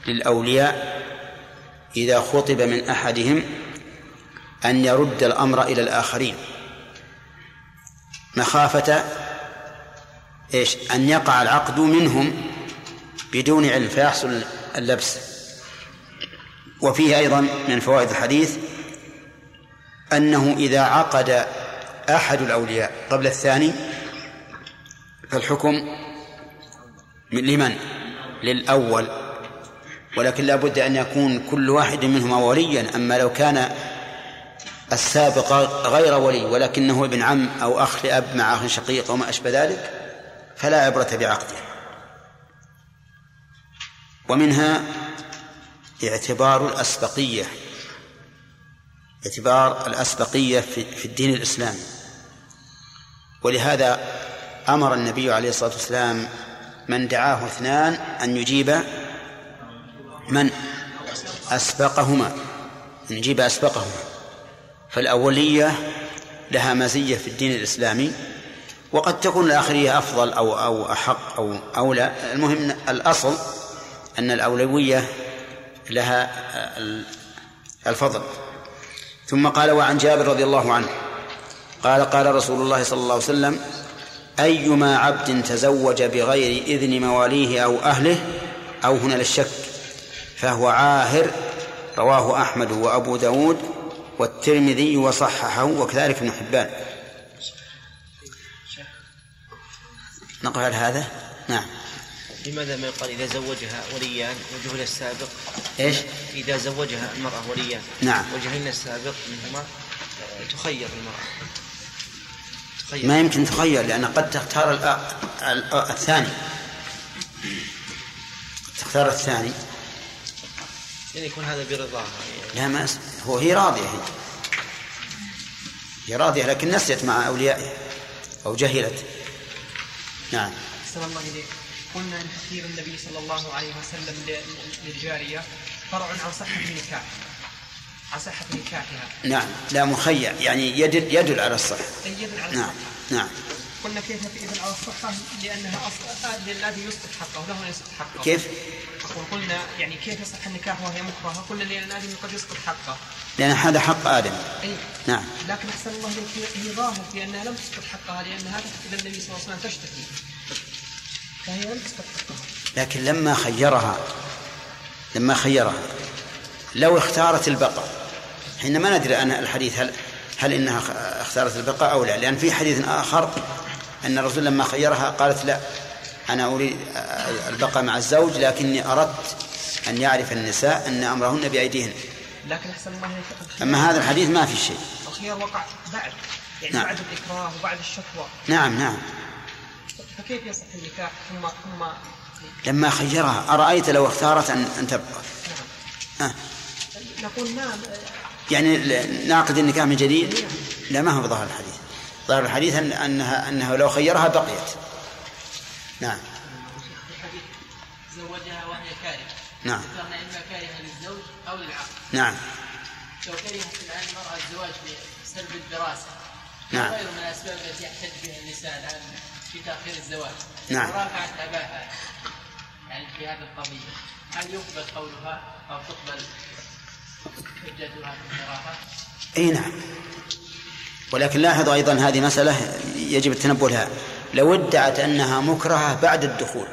للأولياء إذا خطب من أحدهم أن يرد الأمر إلى الآخرين. مخافة إيش؟ أن يقع العقد منهم بدون علم فيحصل اللبس. وفيه أيضا من فوائد الحديث أنه إذا عقد أحد الأولياء قبل الثاني فالحكم من- لمن؟ للأول. ولكن لا بد أن يكون كل واحد منهما وليا. أما لو كان السابق غير ولي ولكنه ابن عم أو أخ لأب مع أخ شقيق أو ما أشبه ذلك فلا عبرة بعقده. ومنها اعتبار الأسبقية اعتبار الأسبقية في الدين الإسلامي. ولهذا أمر النبي عليه الصلاة والسلام من دعاه اثنان أن يجيب من؟ أسبقهما أن يجيب أسبقهما. فالأولية لها مزية في الدين الإسلامي وقد تكون الآخرية أفضل أو أو أحق أو أولى. المهم الأصل أن الأولوية لها الفضل. ثم قال وعن جابر رضي الله عنه قال قال رسول الله صلى الله عليه وسلم أيما عبد تزوج بغير إذن مواليه أو أهله أو هنا للشك فهو عاهر رواه أحمد وأبو داود والترمذي وصححه وكذلك ابن حبان. على هذا؟ نعم. لماذا ما يقال إذا زوجها وليان وجهل السابق. إيش؟ إذا زوجها المرأة وليان نعم. وجهلنا السابق منهما آه، تخير المرأة. تخير. ما يمكن تخير لأن قد تختار الثاني. تختار الثاني. يعني يكون هذا برضاها يعني. لا ما هو هي راضية هي. هي راضية لكن نسيت مع أوليائها أو جهلت. نعم. أحسن الله إليك قلنا أن تخيير النبي صلى الله عليه وسلم للجارية فرع عن صحة النكاح. عن صحة نكاحها. نعم لا مخير يعني يدل يدل على الصحة. يدل على نعم الصحة. نعم. قلنا كيف يدل على الصحة؟ لأنها أصل للذي يسقط حقه له يسقط حقه. كيف؟ أقول قلنا يعني كيف يصح النكاح وهي مكرهة؟ قلنا لأن الآدمي قد يسقط حقه. لأن هذا حق آدم. أي. نعم. لكن أحسن الله هي ظاهر في أنها لم تسقط حقها تأتي إلى النبي صلى الله عليه وسلم تشتكي فهي لم تسقط حقها لكن لما خيرها لما خيرها لو اختارت البقاء حين ما ندري أن الحديث هل هل إنها اختارت البقاء أو لا لأن في حديث آخر أن الرسول لما خيرها قالت لا أنا أريد البقاء مع الزوج لكني أردت أن يعرف النساء أن أمرهن بأيديهن. لكن أحسن الله أما هذا الحديث ما في شيء. الخيار وقع بعد يعني نعم. بعد الإكراه وبعد الشكوى. نعم نعم. فكيف يصح النكاح؟ ثم ثم لما خيرها. أرأيت لو اختارت أن أن تبقى؟ آه. نقول ما يعني نعقد النكاح من جديد؟ لا ما هو بظاهر الحديث. ظاهر الحديث أن أنها أنه لو خيرها بقيت. نعم. زوجها وهي كارهة. نعم. ذكرنا إما كارهة للزوج أو للعقد. نعم. لو كرهت الآن المرأة الزواج بسلب الدراسة. نعم. غير من الأسباب التي يحتج بها النساء الآن. في تأخير الزواج. نعم. ورافعت أباها يعني في هذه القضية. هل يقبل قولها أو تقبل حجتها في الصراحة؟ إي نعم. ولكن لاحظوا أيضا هذه مسألة يجب التنبه لها لو ادعت أنها مكرهة بعد الدخول.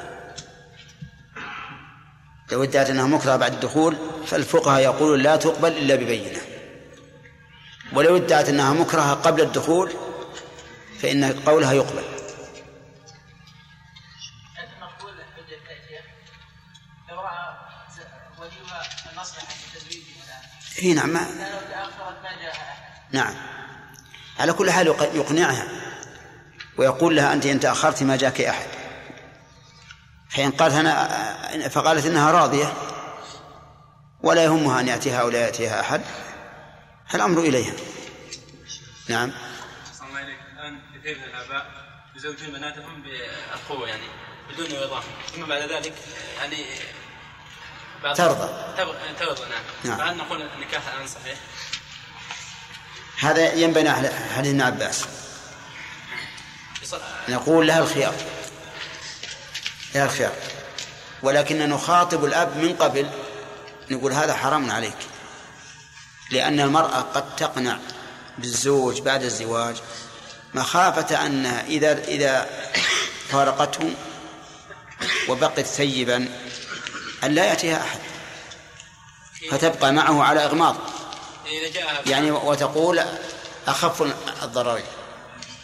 لو ادعت أنها مكرهة بعد الدخول فالفقهاء يقولون لا تقبل إلا ببينة. ولو ادعت أنها مكرهة قبل الدخول فإن قولها يقبل. اي نعم ما نعم. على كل حال يق- يقنعها ويقول لها أنت إن تأخرت ما جاك أحد. حين قالت أنا فقالت إنها راضية ولا يهمها أن يأتيها أو لا يأتيها أحد. الأمر إليها. نعم. الآن كثير من الآباء يزوجون بناتهم بالقوه يعني بدون وضاح ثم بعد ذلك يعني ترضى. ترضى نعم نعم. فهل نقول النكاح الآن صحيح؟ هذا ينبني على حديث ابن عباس نقول لها الخيار لها الخيار ولكن نخاطب الأب من قبل نقول هذا حرام عليك لأن المرأة قد تقنع بالزوج بعد الزواج مخافة أن إذا إذا فارقته وبقت ثيبا أن لا يأتيها أحد فتبقى معه على إغماض. يعني وتقول أخف الضررين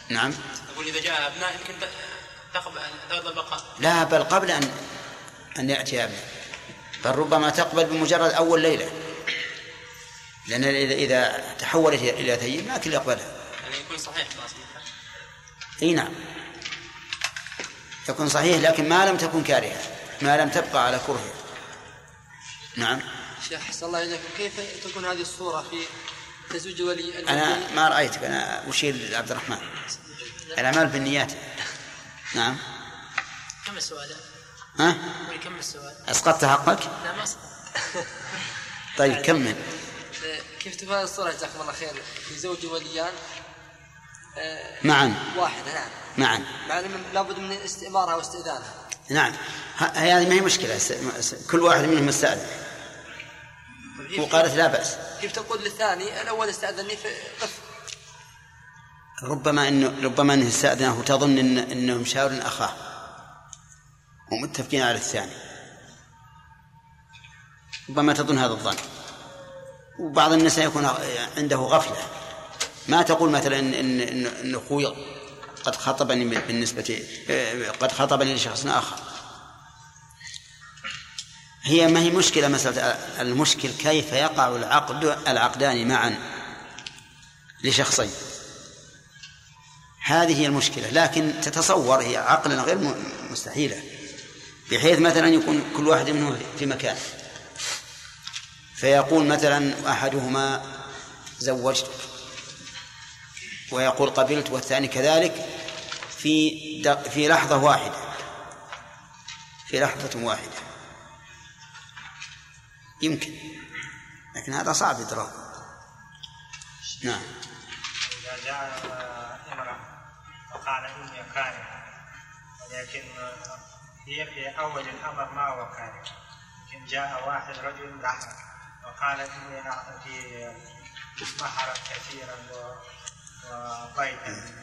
نعم. أقول إذا جاء أبناء يمكن تقبل البقاء. لا بل قبل أن أن يأتي أبناء. بل ربما تقبل بمجرد أول ليلة. لأن إذا إذا تحولت إلى ثيب ما كل يقبلها. يعني يكون صحيح إي نعم. يكون صحيح لكن ما لم تكن كارهة. ما لم تبقى على كرهها. نعم. شيخ حسن الله إليكم كيف تكون هذه الصورة في تزويج ولي أنا ما رأيتك. أنا أشير لعبد الرحمن. الأعمال بالنيات. نعم. كم السؤال؟ ها؟ كم السؤال؟ أسقطت حقك؟ لا ما أصدق. طيب كمل كيف تكون هذه الصورة؟ جزاكم الله خير. في زوج وليان. آه، معا. واحدة نعم. معا. مع أن لابد من استئمارها واستئذانها نعم. هذه ما هي مشكلة. كل واحد منهم مستأذن كيف- وقالت لا بأس. كيف تقول للثاني الأول استأذني في قف ربما انه ربما إنه استأذنه تظن إن انه مشاور أخاه. ومتفقين على الثاني. ربما تظن هذا الظن. وبعض النساء يكون عنده غفلة. ما تقول مثلا ان ان ان, إن أخوي قد خطبني بالنسبة قد خطبني لشخص آخر. هي ما هي مشكلة مسألة المشكل كيف يقع العقد العقدان معا لشخصين. هذه هي المشكلة لكن تتصور هي عقلا غير مستحيلة. بحيث مثلا يكون كل واحد منهم في مكان. فيقول مثلا أحدهما زوجتك ويقول قبلت والثاني كذلك في في لحظة واحدة في لحظة واحدة. يمكن. لكن هذا صعب إدراكه نعم. إذا جاء إمرأة وقال إني كاره ولكن هي في أول الأمر ما هو كاره لكن جاء واحد رجل لحظ وقال إني في بحرا كثيرا وبيتا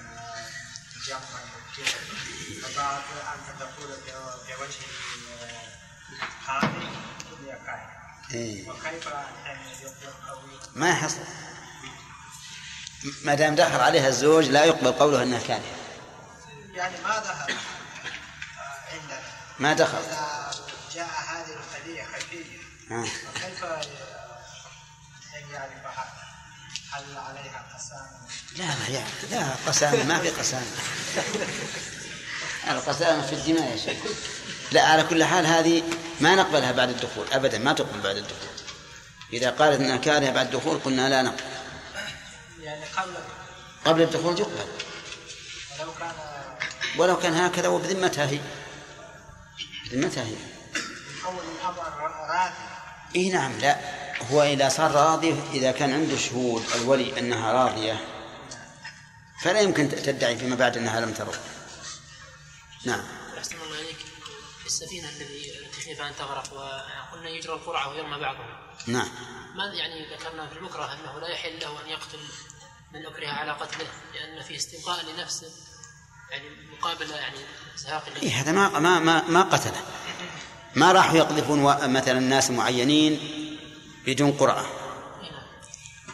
جمعا كثيرا فبعد أن تقول في- في وجه هذه إني كاره إيه. يقوي ما يحصل ما دام دخل عليها الزوج لا يقبل قوله إنها كانت يعني ما ظهر عندنا. ما دخل. إذا جاء هذه القضية خفية آه. فكيف يعني هل عليها قسام؟ لا يعني لا قسامة ما في قسامة القسامة في الدماء يا شيخ. لا على كل حال هذه ما نقبلها بعد الدخول أبدا ما تقبل بعد الدخول. إذا قالت أنها كارهة بعد الدخول قلنا لا نقبل. يعني قبل قبل الدخول يقبل. ولو كان ولو كان هكذا وبذمتها هي. بذمتها هي. أول الأمر راضي اي نعم لا. هو إذا صار راضي إذا كان عنده شهود الولي أنها راضية فلا يمكن تدعي فيما بعد أنها لم ترضى نعم. في السفينة الذي تخيف أن تغرق وقلنا يجرى القرعة ويرمى بعضهم. نعم. ما يعني ذكرنا في المكره أنه لا يحل له أن يقتل من أكره على قتله لأن في استبقاء لنفسه يعني مقابل يعني زهاق إيه هذا ما ما ما, ما قتله. ما راحوا يقذفون مثلا ناس معينين بدون قرعة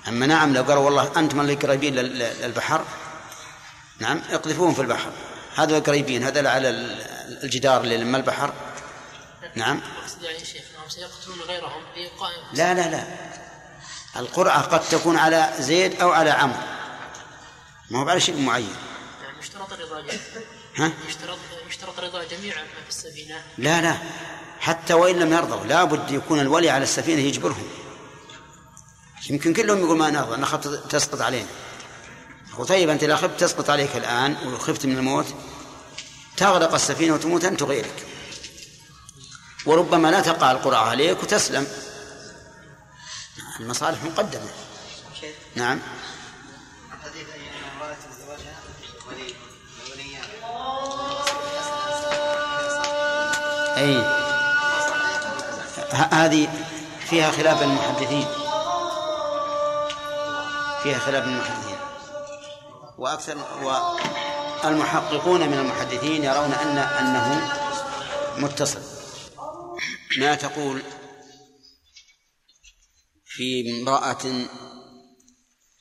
أما نعم لو قالوا والله أنتم اللي قريبين لل- لل- للبحر نعم اقذفوهم في البحر. هذول قريبين هذول على الجدار اللي لما البحر. نعم. أقصد يعني شيخ سيقتلون غيرهم لا لا لا. القرعة قد تكون على زيد أو على عمرو. ما هو على شيء معين. يعني يشترط رضا ها؟ يشترط يشترط رضا جميع ما في السفينة. لا لا. حتى وإن لم يرضوا لابد يكون الولي على السفينة يجبرهم. يمكن كلهم يقول ما نرضى نخاف تسقط علينا. طيب أنت إذا خفت تسقط عليك الآن وخفت من الموت. تغرق السفينة وتموت أنت وغيرك. وربما لا تقع القرعة عليك وتسلم. المصالح مقدمة. نعم. حديث أي. امرأة زوجها ولي أي هذه فيها خلاف المحدثين. فيها خلاف المحدثين. وأكثر والمحققون من المحدثين يرون أن أنه متصل. ما تقول في امرأة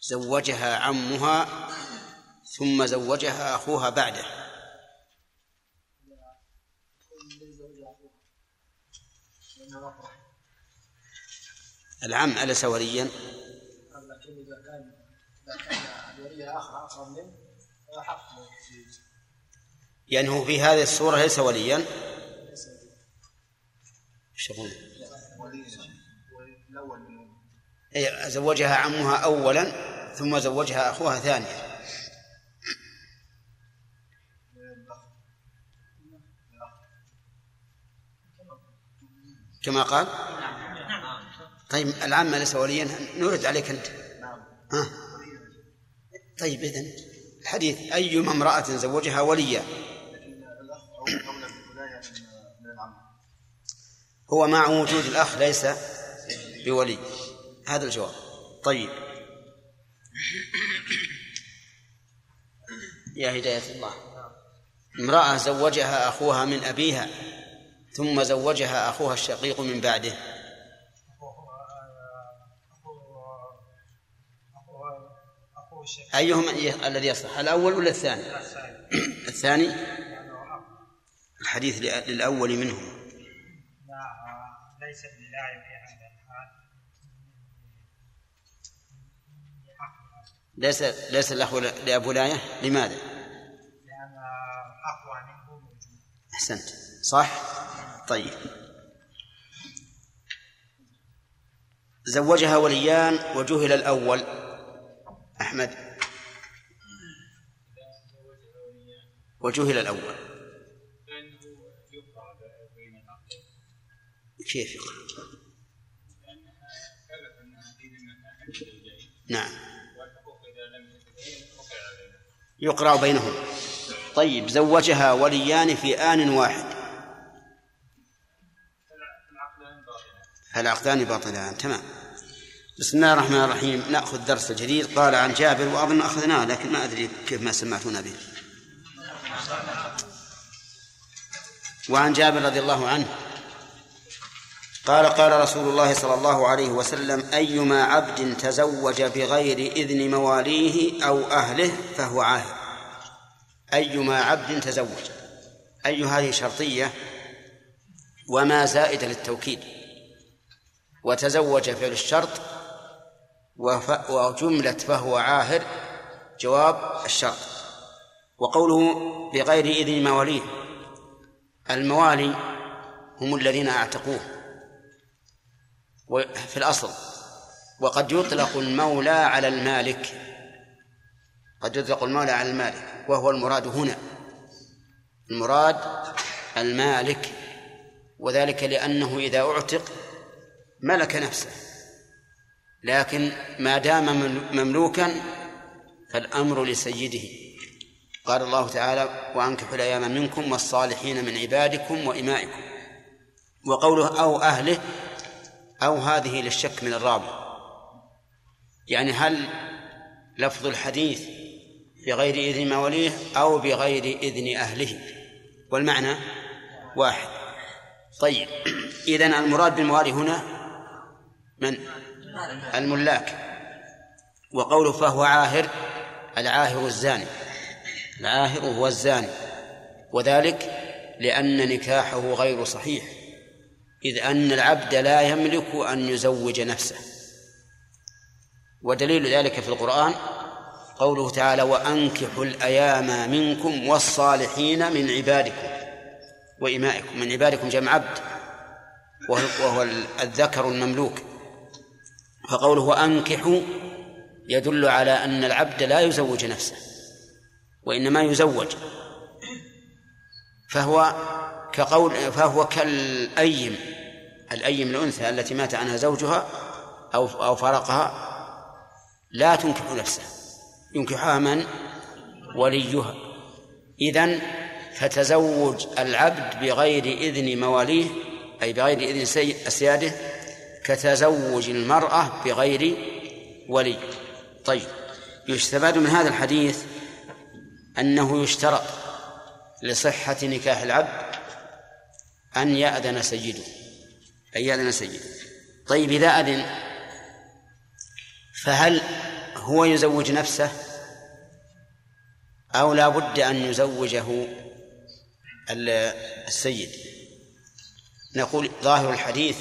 زوجها عمها ثم زوجها أخوها بعده؟ العم أليس وليا؟ لكن اذا كان اذا كان الولي اخر اقرب منه يعني هو في هذه الصورة ليس وليا؟ من إيه، زوجها عمها أولا ثم زوجها أخوها ثانيا. كما قال؟ طيب العم ليس وليا. نرد عليك أنت. ها؟ طيب إذن. الحديث أيما امرأة زوجها وليا. هو مع وجود الأخ ليس بولي. هذا الجواب. طيب. يا هداية الله. امرأة زوجها أخوها من أبيها ثم زوجها أخوها الشقيق من بعده. أيهما ي- الذي يصح الأول ولا الثاني؟ الثاني؟ الحديث لأ- للأول منهم. ليس في هذا الحال ليس ليس الأخ لأبو لاية؟ لماذا؟ لأن أقوى منه موجود أحسنت. صح؟ طيب. زوجها وليان وجهل الأول. أحمد. وجهل الأول. كيف يقرأ نعم. يقرأ بينهم. طيب زوجها وليان في آن واحد. فالعقدان باطلان؟ تمام. بسم الله الرحمن الرحيم. نأخذ درس الجديد قال عن جابر وأظن أخذناه لكن ما أدري كيف ما سمعتونا به. وعن جابر رضي الله عنه قال قال رسول الله صلى الله عليه وسلم أيما عبد تزوج بغير إذن مواليه أو أهله فهو عاهر أيما عبد تزوج. أي هذه شرطية؟ وما زائدة للتوكيد. وتزوج فعل الشرط وجملة فهو عاهر. جواب الشرط. وقوله بغير إذن مواليه الموالي هم الذين أعتقوه. في الأصل وقد يطلق المولى على المالك. قد يطلق المولى على المالك وهو المراد هنا. المراد المالك وذلك لأنه إذا أعتق ملك نفسه. لكن ما دام مملو- مملوكا فالأمر لسيده. قال الله تعالى وأنكحوا الأيام منكم والصالحين من عبادكم وإمائكم. وقوله أو أهله أو هذه للشك من الراوي يعني هل لفظ الحديث بغير إذن موليه أو بغير إذن أهله؟ والمعنى واحد. طيب. إذن المراد بالموالي هنا من؟ الملاك. وقوله فهو عاهر العاهر الزاني. العاهر هو الزاني. وذلك لأن نكاحه غير صحيح إذ أن العبد لا يملك أن يزوج نفسه. ودليل ذلك في القرآن قوله تعالى وأنكحوا الأيام منكم والصالحين من عبادكم وإمائكم. من عبادكم جمع عبد وهو الذكر المملوك. فقوله وأنكحوا يدل على أن العبد لا يزوج نفسه وإنما يزوج. فهو كقول فهو كالأيم الأيم الأنثى التي مات عنها زوجها أو أو فارقها لا تنكح نفسه ينكحها من؟ وليها. إذن فتزوج العبد بغير إذن مواليه أي بغير إذن سياده كتزوج المرأة بغير ولي. طيب يستفاد من هذا الحديث أنه يشترط لصحة نكاح العبد أن يأذن سيده أن يأذن سيده. طيب إذا أذن فهل هو يزوج نفسه أو لا بد أن يزوجه السيد؟ نقول ظاهر الحديث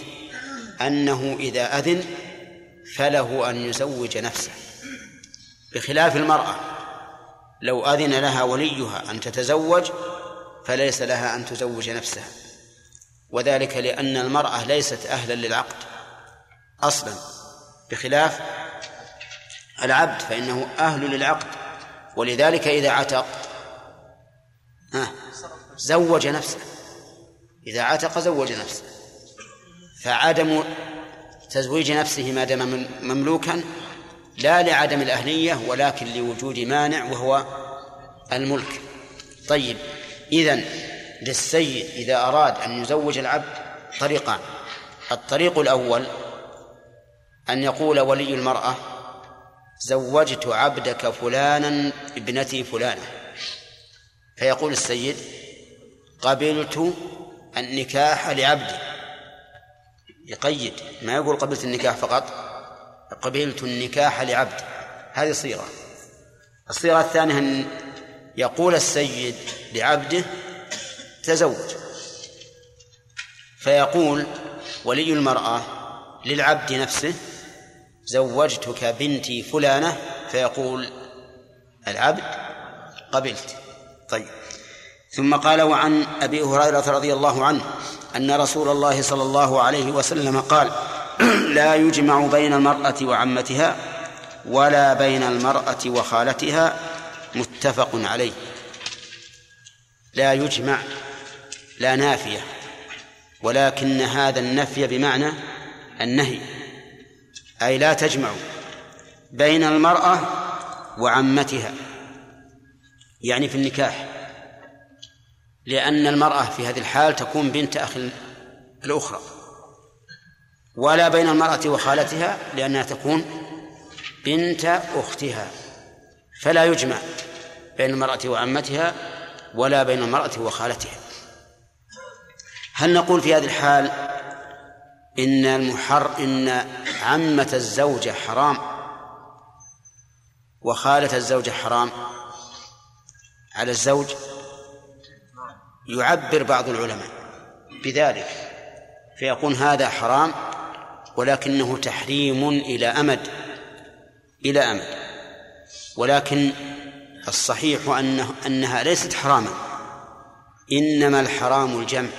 أنه إذا أذن فله أن يزوج نفسه. بخلاف المرأة لو أذن لها وليها أن تتزوج فليس لها أن تزوج نفسها. وذلك لأن المرأة ليست أهلا للعقد أصلا. بخلاف العبد فإنه أهل للعقد. ولذلك إذا عتق زوج نفسه. إذا عتق زوج نفسه. فعدم تزويج نفسه ما دام مملوكا لا لعدم الأهلية ولكن لوجود مانع وهو الملك. طيب إذن للسيد إذا أراد أن يزوج العبد طريقان الطريق الأول أن يقول ولي المرأة زوجت عبدك فلانا ابنتي فلانة. فيقول السيد قبلت النكاح لعبدي. يقيد ما يقول قبلت النكاح فقط قبلت النكاح لعبدي هذه صيغة الصيغة الثانية أن يقول السيد لعبده تزوج. فيقول ولي المرأة للعبد نفسه زوجتك بنتي فلانة فيقول العبد قبلت. طيب. ثم قال وعن أبي هريرة رضي الله عنه أن رسول الله صلى الله عليه وسلم قال لا يجمع بين المرأة وعمتها ولا بين المرأة وخالتها متفق عليه. لا يجمع لا نافية ولكن هذا النفي بمعنى النهي. أي لا تجمع بين المرأة وعمتها يعني في النكاح. لأن المرأة في هذه الحال تكون بنت أخ الأخرى. ولا بين المرأة وخالتها لأنها تكون بنت أختها. فلا يجمع بين المرأة وعمتها ولا بين المرأة وخالتها. هل نقول في هذه الحال إن المحر إن عمة الزوجة حرام وخالة الزوجة حرام على الزوج؟ يعبر بعض العلماء بذلك فيقول هذا حرام ولكنه تحريم إلى أمد إلى أمد. ولكن الصحيح أنه أنها ليست حراما إنما الحرام الجمع.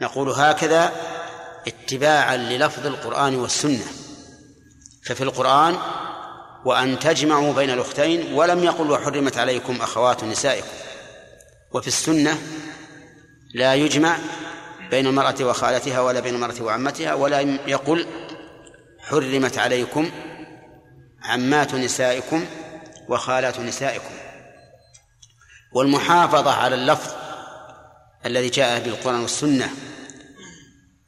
نقول هكذا اتباعا للفظ القرآن والسنة. ففي القرآن وأن تجمعوا بين الأختين ولم يقل وحرمت عليكم أخوات نسائكم. وفي السنة لا يجمع بين المرأة وخالتها ولا بين المرأة وعمتها ولا يقل حرمت عليكم عمات نسائكم وخالات نسائكم. والمحافظة على اللفظ الذي جاء بالقرآن والسنة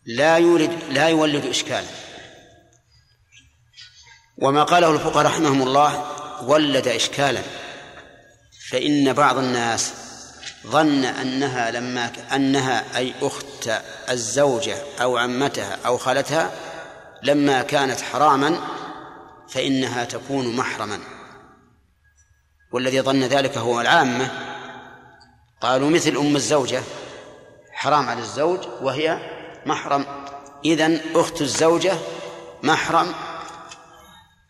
لا يولد لا يولد إشكالا وما قاله الفقهاء رحمهم الله ولد إشكالا. فإن بعض الناس ظن أنها لما أنها أي أخت الزوجة أو عمتها أو خالتها لما كانت حراما فإنها تكون محرما. والذي ظن ذلك هو العامة. قالوا مثل أم الزوجة حرام على الزوج وهي محرم. إذن أخت الزوجة محرم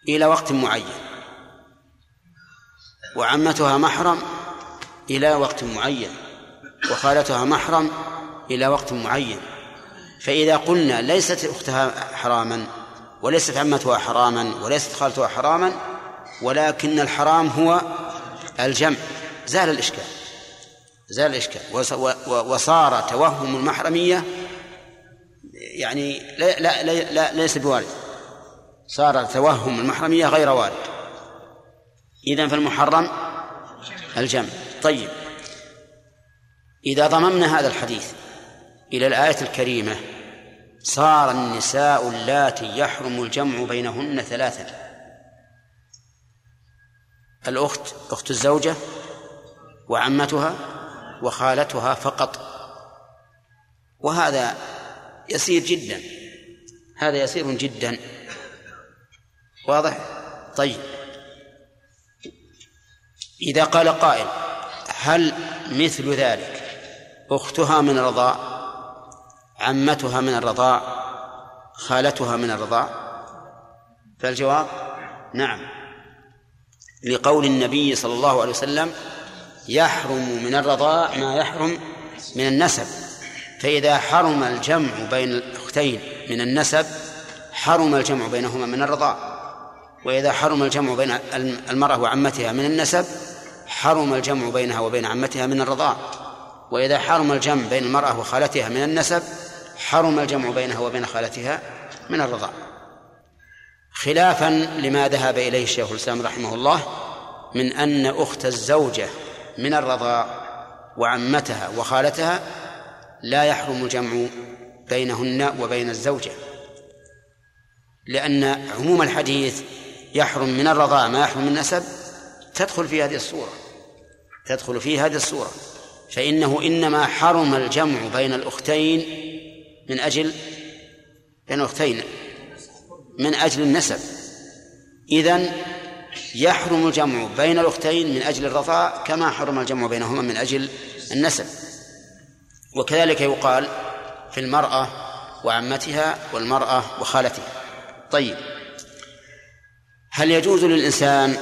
إلى وقت معين. وعمتها محرم إلى وقت معين وخالتها محرم إلى وقت معين. فإذا قلنا ليست أختها حراما وليست عمتها حراما وليست خالتها حراما ولكن الحرام هو الجمع. زال الإشكال. زال الإشكال. وصار توهم المحرمية يعني لا لا لا, لا ليس بوارد. صار توهم المحرمية غير وارد. إذا فالمحرم الجمع. طيب. إذا ضممنا هذا الحديث إلى الآية الكريمة صار النساء اللاتي يحرم الجمع بينهن ثلاثة الأخت أخت الزوجة وعمتها وخالتها فقط. وهذا يسير جدا. هذا يسير جدا. واضح؟ طيب. إذا قال قائل هل مثل ذلك أختها من الرضاع عمتها من الرضاع خالتها من الرضاع؟ فالجواب نعم. لقول النبي صلى الله عليه وسلم يحرم من الرضاع ما يحرم من النسب. فإذا حرم الجمع بين الأختين من النسب حرم الجمع بينهما من الرضاع. وإذا حرم الجمع بين المرأة وعمتها من النسب حرم الجمع بينها وبين عمتها من الرضاع. وإذا حرم الجمع بين المرأة وخالتها من النسب حرم الجمع بينها وبين خالتها من الرضاع. خلافا لما ذهب إليه الشيخ الإسلام رحمه الله من أن أخت الزوجة من الرضاع وعمتها وخالتها لا يحرم الجمع بينهن وبين الزوجة. لأن عموم الحديث يحرم من الرضاع ما يحرم من النسب تدخل في هذه الصورة. تدخل في هذه الصورة. فإنه إنما حرم الجمع بين الأختين من أجل بين الأختين من أجل النسب. إذن يحرم الجمع بين الأختين من أجل الرضاع كما حرم الجمع بينهما من أجل النسب. وكذلك يقال في المرأة وعمتها والمرأة وخالتها. طيب هل يجوز للإنسان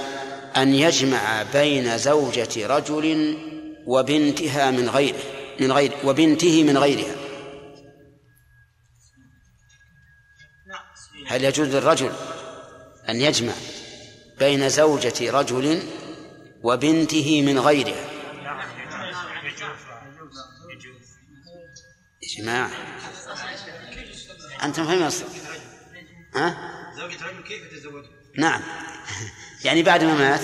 أن يجمع بين زوجة رجل وبنتها من غيره من غير وبنته من غيرها. هل يجوز للرجل أن يجمع بين زوجة رجل وبنته من غيرها؟ يا جماعة أنتم فهمتوا ها؟ زوجة رجل كيف يتزوج؟ نعم. يعني بعد ما مات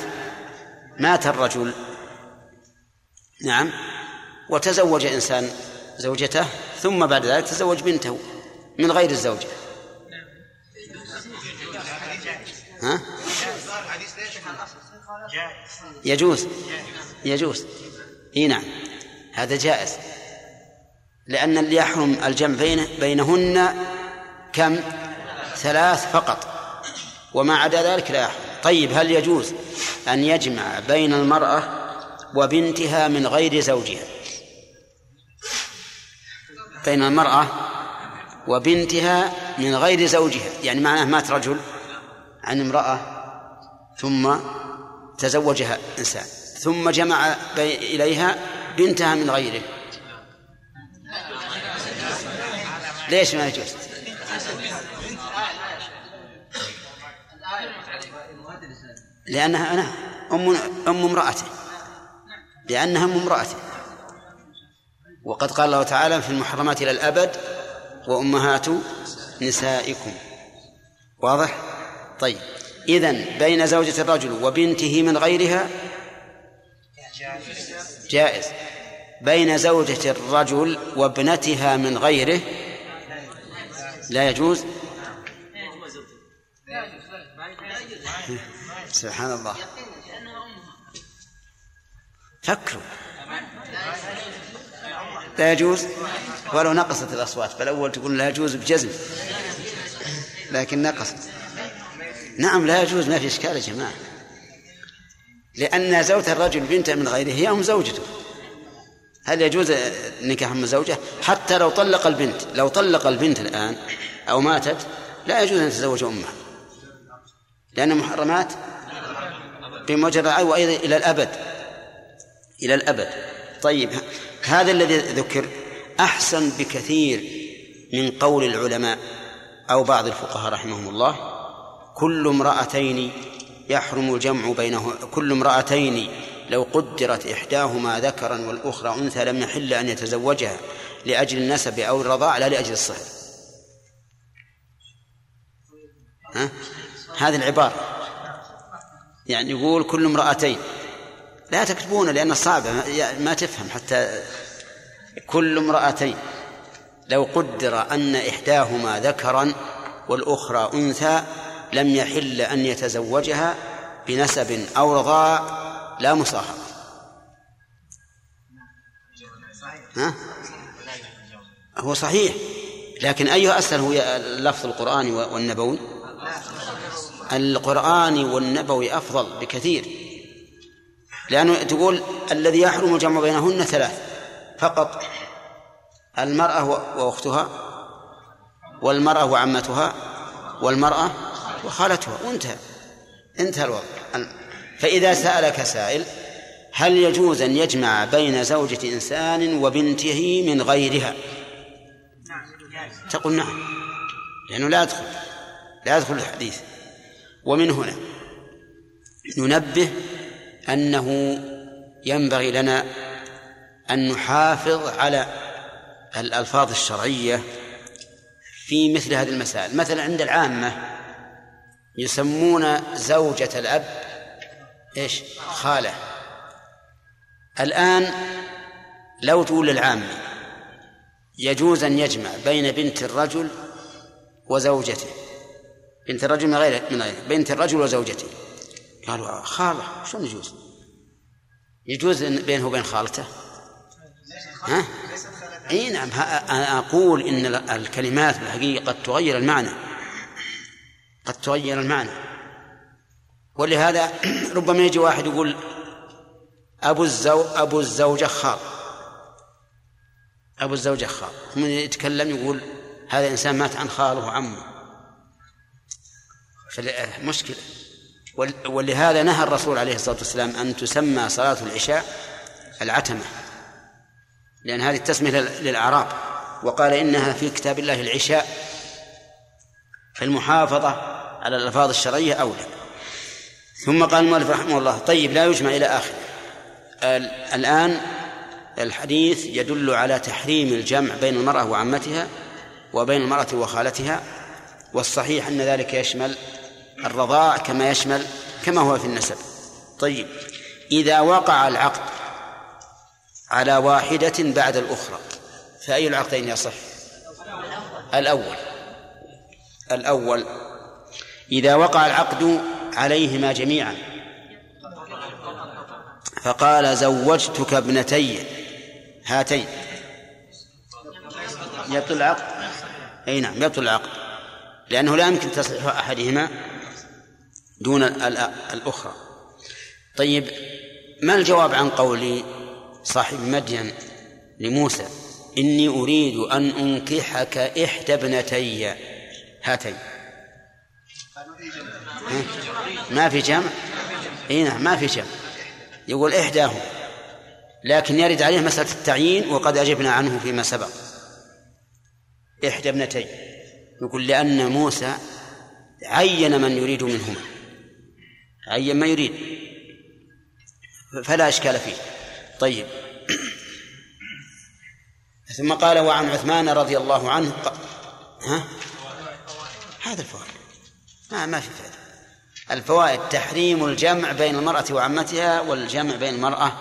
مات الرجل. نعم. وتزوج إنسان زوجته ثم بعد ذلك تزوج بنته من غير الزوجة ها؟ يجوز. يجوز. إي نعم. هذا جائز. لأن اللي يحرم الجمع بين بينهن كم؟ ثلاث فقط. وما عدا ذلك لا يحرم. طيب هل يجوز أن يجمع بين المرأة وبنتها من غير زوجها بين المرأة وبنتها من غير زوجها يعني معناه مات رجل عن امرأة ثم تزوجها إنسان ثم جمع إليها بنتها من غيره ليش ما يجوز؟ لأنها أنا أم أم امرأته. لأنها أم امرأته. وقد قال الله تعالى في المحرمات إلى الأبد وأمهات نسائكم. واضح؟ طيب. إذن بين زوجة الرجل وبنته من غيرها جائز. بين زوجة الرجل وابنتها من غيره لا يجوز. سبحان الله. فكروا. لا يجوز ولو نقصت الأصوات فالأول تقول لا يجوز بجزم. لكن نقصت. نعم لا يجوز ما في إشكال يا جماعة. لأن زوجة الرجل بنت من غيره هي أم زوجته. هل يجوز نكاح أم زوجة؟ حتى لو طلق البنت لو طلق البنت الآن أو ماتت لا يجوز أن يتزوج أمها. لأن محرمات بمجرد وأيضا إلى الأبد. إلى الأبد. طيب هذا الذي ذكر أحسن بكثير من قول العلماء أو بعض الفقهاء رحمهم الله. كل امرأتين يحرم الجمع بينه كل امرأتين لو قدرت إحداهما ذكرا والأخرى أنثى لم يحل أن يتزوجها لأجل النسب أو الرضاع لا لأجل الصهر ها؟ هذه العبارة. يعني يقول كل امرأتين. لا تكتبون لأن صعبة ما تفهم حتى كل امرأتين. لو قدر أن إحداهما ذكرا والأخرى أنثى لم يحل أن يتزوجها بنسب أو رضاع لا مصاهرة ها؟ هو صحيح لكن أيها أسهل هو اللفظ القرآني والنبوي؟ القرآني والنبوي أفضل بكثير. لأنه تقول الذي يحرم الجمع بينهن ثلاث. فقط المرأة وأختها والمرأة وعمتها والمرأة وخالتها. وانتهى. انتهى الوضع. فإذا سألك سائل هل يجوز أن يجمع بين زوجة إنسان وبنته من غيرها؟ تقول نعم. لأنه لا يدخل. لا يدخل الحديث. ومن هنا ننبه أنه ينبغي لنا أن نحافظ على الألفاظ الشرعية في مثل هذه المسائل. مثلا عند العامة يسمون زوجة الأب إيش؟ خالة. الآن لو تقول للعامة يجوز أن يجمع بين بنت الرجل وزوجته. بنت الرجل من غير من غير بنت الرجل وزوجته. قالوا خالة شلون يجوز؟ يجوز بينه وبين خالته؟ ها؟ إي نعم. أنا أقول إن الكلمات بالحقيقة قد تغير المعنى. قد تغير المعنى. ولهذا ربما يجي واحد يقول أبو الزو أبو الزوجة خال. أبو الزوجة خال. ثم يتكلم يقول هذا إنسان مات عن خاله وعمه. مشكلة. ولهذا نهى الرسول عليه الصلاة والسلام أن تسمى صلاة العشاء العتمة لأن هذه التسمية للأعراب. وقال إنها في كتاب الله العشاء فالمحافظة على الألفاظ الشرعية أولى. ثم قال المؤلف رحمه الله طيب لا يجمع إلى آخر. الآن الحديث يدل على تحريم الجمع بين المرأة وعمتها وبين المرأة وخالتها والصحيح أن ذلك يشمل الرضاع كما يشمل كما هو في النسب. طيب إذا وقع العقد على واحدة بعد الأخرى فأي العقدين يصح؟ الأول. الأول إذا وقع العقد عليهما جميعا فقال زوجتك ابنتي هاتين. يبطل العقد؟ أي نعم يبطل العقد لأنه لا يمكن تصحيح أحدهما. دون الأخرى. طيب ما الجواب عن قولي صاحب مدين لموسى؟ إني أريد أن أنكحك إحدى ابنتي هاتين. ما في جمع؟ إي نعم ما في جمع. يقول إحداهم لكن يرد عليه مسألة التعيين وقد أجبنا عنه فيما سبق. إحدى ابنتي. يقول لأن موسى عين من يريد منهما. عين ما يريد. فلا إشكال فيه. طيب. ثم قال وعن عثمان رضي الله عنه ها؟ هذا الفوائد. ما ما في فائدة. الفوائد تحريم الجمع بين المرأة وعمتها والجمع بين المرأة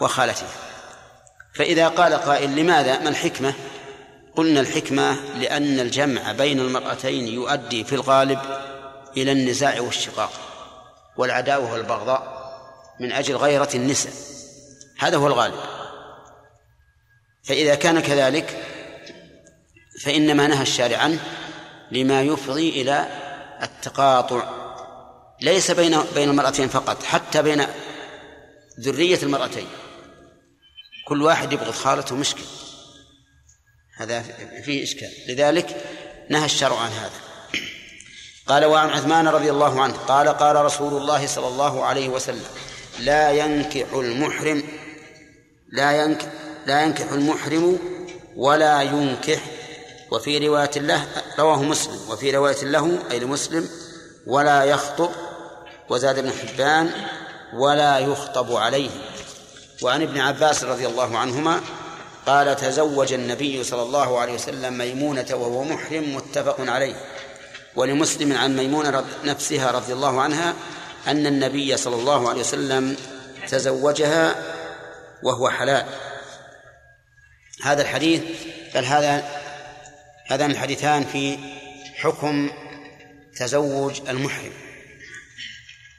وخالتها. فإذا قال قائل لماذا؟ ما الحكمة؟ قلنا الحكمة لأن الجمع بين المرأتين يؤدي في الغالب إلى النزاع والشقاق. والعداوة والبغضاء من أجل غيرة النساء. هذا هو الغالب. فإذا كان كذلك فإنما نهى الشارع عنه لما يفضي إلى التقاطع. ليس بين بين المرأتين فقط حتى بين ذرية المرأتين. كل واحد يبغض خالته مشكل. هذا فيه إشكال. لذلك نهى الشرع عن هذا. قال وعن عثمان رضي الله عنه قال قال رسول الله صلى الله عليه وسلم لا ينكح المحرم لا ينكح لا ينكح المحرم ولا ينكح. وفي رواية له رواه مسلم. وفي رواية له أي لمسلم ولا يخطب وزاد ابن حبان ولا يخطب عليه. وعن ابن عباس رضي الله عنهما قال تزوج النبي صلى الله عليه وسلم ميمونة وهو محرم متفق عليه. ولمسلم عن ميمونة نفسها رضي الله عنها أن النبي صلى الله عليه وسلم تزوجها وهو حلال. هذا الحديث بل هذا هذان الحديثان في حكم تزوج المحرم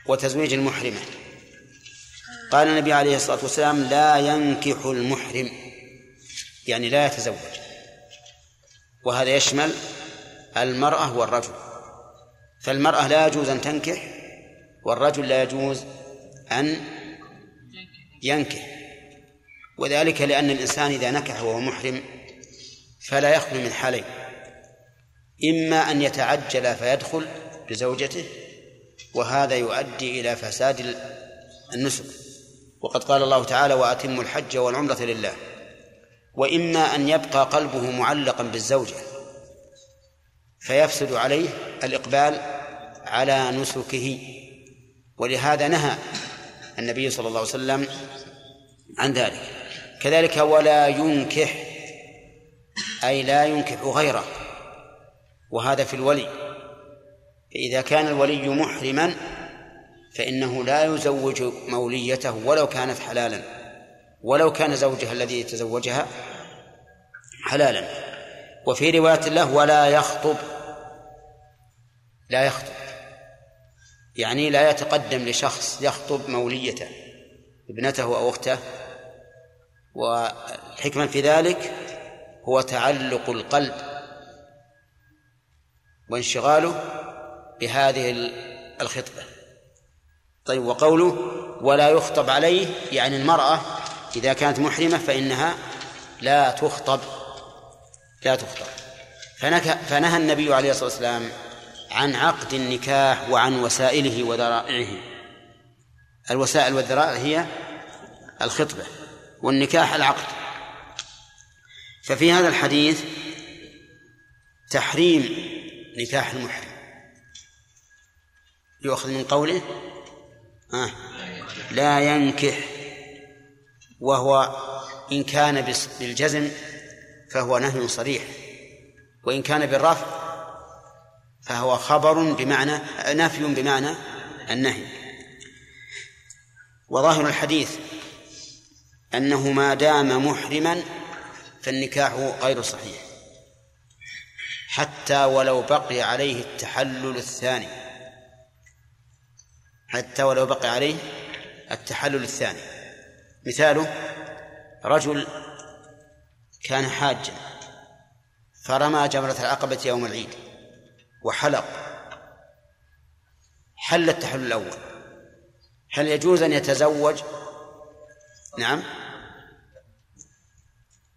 وتزويج المحرمة قال النبي عليه الصلاة والسلام لا ينكح المحرم. يعني لا يتزوج. وهذا يشمل المرأة والرجل. فالمرأة لا يجوز أن تنكح والرجل لا يجوز أن ينكح. وذلك لأن الإنسان إذا نكح وهو محرم فلا يخلو من حالين. إما أن يتعجل فيدخل بزوجته وهذا يؤدي إلى فساد النسك. وقد قال الله تعالى وأتموا الحج والعمرة لله. وإما أن يبقى قلبه معلقا بالزوجة. فيفسد عليه الإقبال على نسكه. ولهذا نهى النبي صلى الله عليه وسلم عن ذلك. كذلك ولا ينكح أي لا ينكح غيره. وهذا في الولي. فإذا كان الولي محرما فإنه لا يزوج موليته ولو كانت حلالا. ولو كان زوجها الذي تزوجها حلالا. وفي رواية له ولا يخطب. لا يخطب. يعني لا يتقدم لشخص يخطب موليته ابنته أو أخته. والحكمة في ذلك هو تعلق القلب وانشغاله بهذه الخطبة. طيب وقوله ولا يخطب عليه يعني المرأة إذا كانت محرمة فإنها لا تخطب. لا تخطب فنهى النبي عليه الصلاة والسلام عن عقد النكاح وعن وسائله وذرائعه. الوسائل والذرائع هي الخطبة والنكاح العقد. ففي هذا الحديث تحريم نكاح المحرم. يؤخذ من قوله آه لا ينكح وهو إن كان بالجزم فهو نهي صريح. وإن كان بالرفع فهو خبر بمعنى نفي بمعنى النهي. وظاهر الحديث أنه ما دام محرما فالنكاح غير صحيح حتى ولو بقي عليه التحلل الثاني. حتى ولو بقي عليه التحلل الثاني. مثاله رجل كان حاجا فرمى جمرة العقبة يوم العيد وحلق. حل التحلل الأول. هل يجوز أن يتزوج؟ نعم.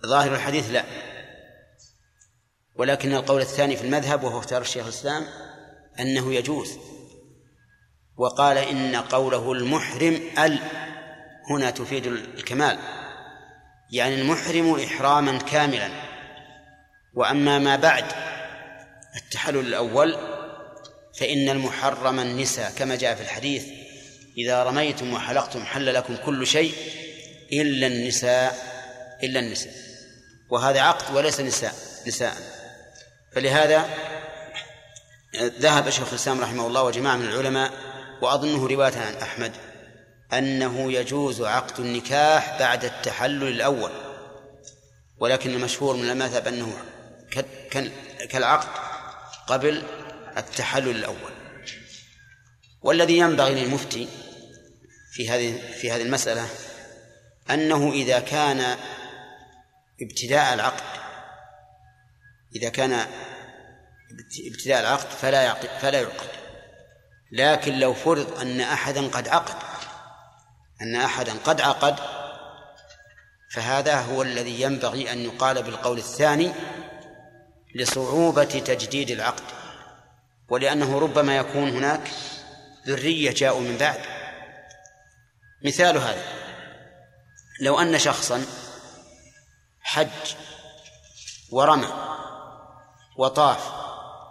ظاهر الحديث لا. ولكن القول الثاني في المذهب وهو اختيار الشيخ الإسلام أنه يجوز. وقال إن قوله المحرم ال هنا تفيد الكمال. يعني المحرم إحراما كاملا. وأما ما بعد التحلل الأول فإن المحرم النساء كما جاء في الحديث إذا رميتم وحلقتم حل لكم كل شيء إلا النساء إلا النساء. وهذا عقد وليس نساء نساء. فلهذا ذهب شيخ الإسلام رحمه الله وجماعة من العلماء وأظنه رواية عن أحمد. أنه يجوز عقد النكاح بعد التحلل الأول ولكن المشهور من المذهب أنه كالعقد قبل التحلل الأول. والذي ينبغي للمفتي في هذه في هذه المسألة أنه إذا كان ابتداء العقد إذا كان ابتداء العقد فلا يعقد فلا يعقد. لكن لو فرض أن أحدا قد عقد أن أحدا قد عقد فهذا هو الذي ينبغي أن يقال بالقول الثاني لصعوبة تجديد العقد ولأنه ربما يكون هناك ذرية جاءوا من بعد. مثال هذا لو أن شخصا حج ورمى وطاف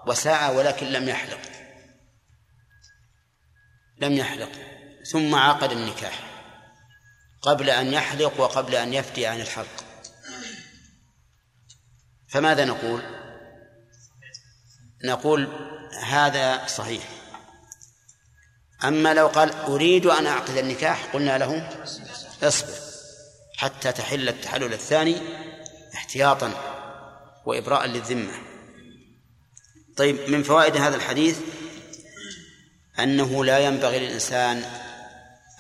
وسعى ولكن لم يحلق لم يحلق ثم عقد النكاح. قبل أن يحلق وقبل أن يفتي عن الحلق. فماذا نقول؟ نقول هذا صحيح. أما لو قال أريد أن أعقد النكاح قلنا له اصبر حتى تحل التحلل الثاني احتياطا وإبراء للذمة. طيب من فوائد هذا الحديث أنه لا ينبغي للإنسان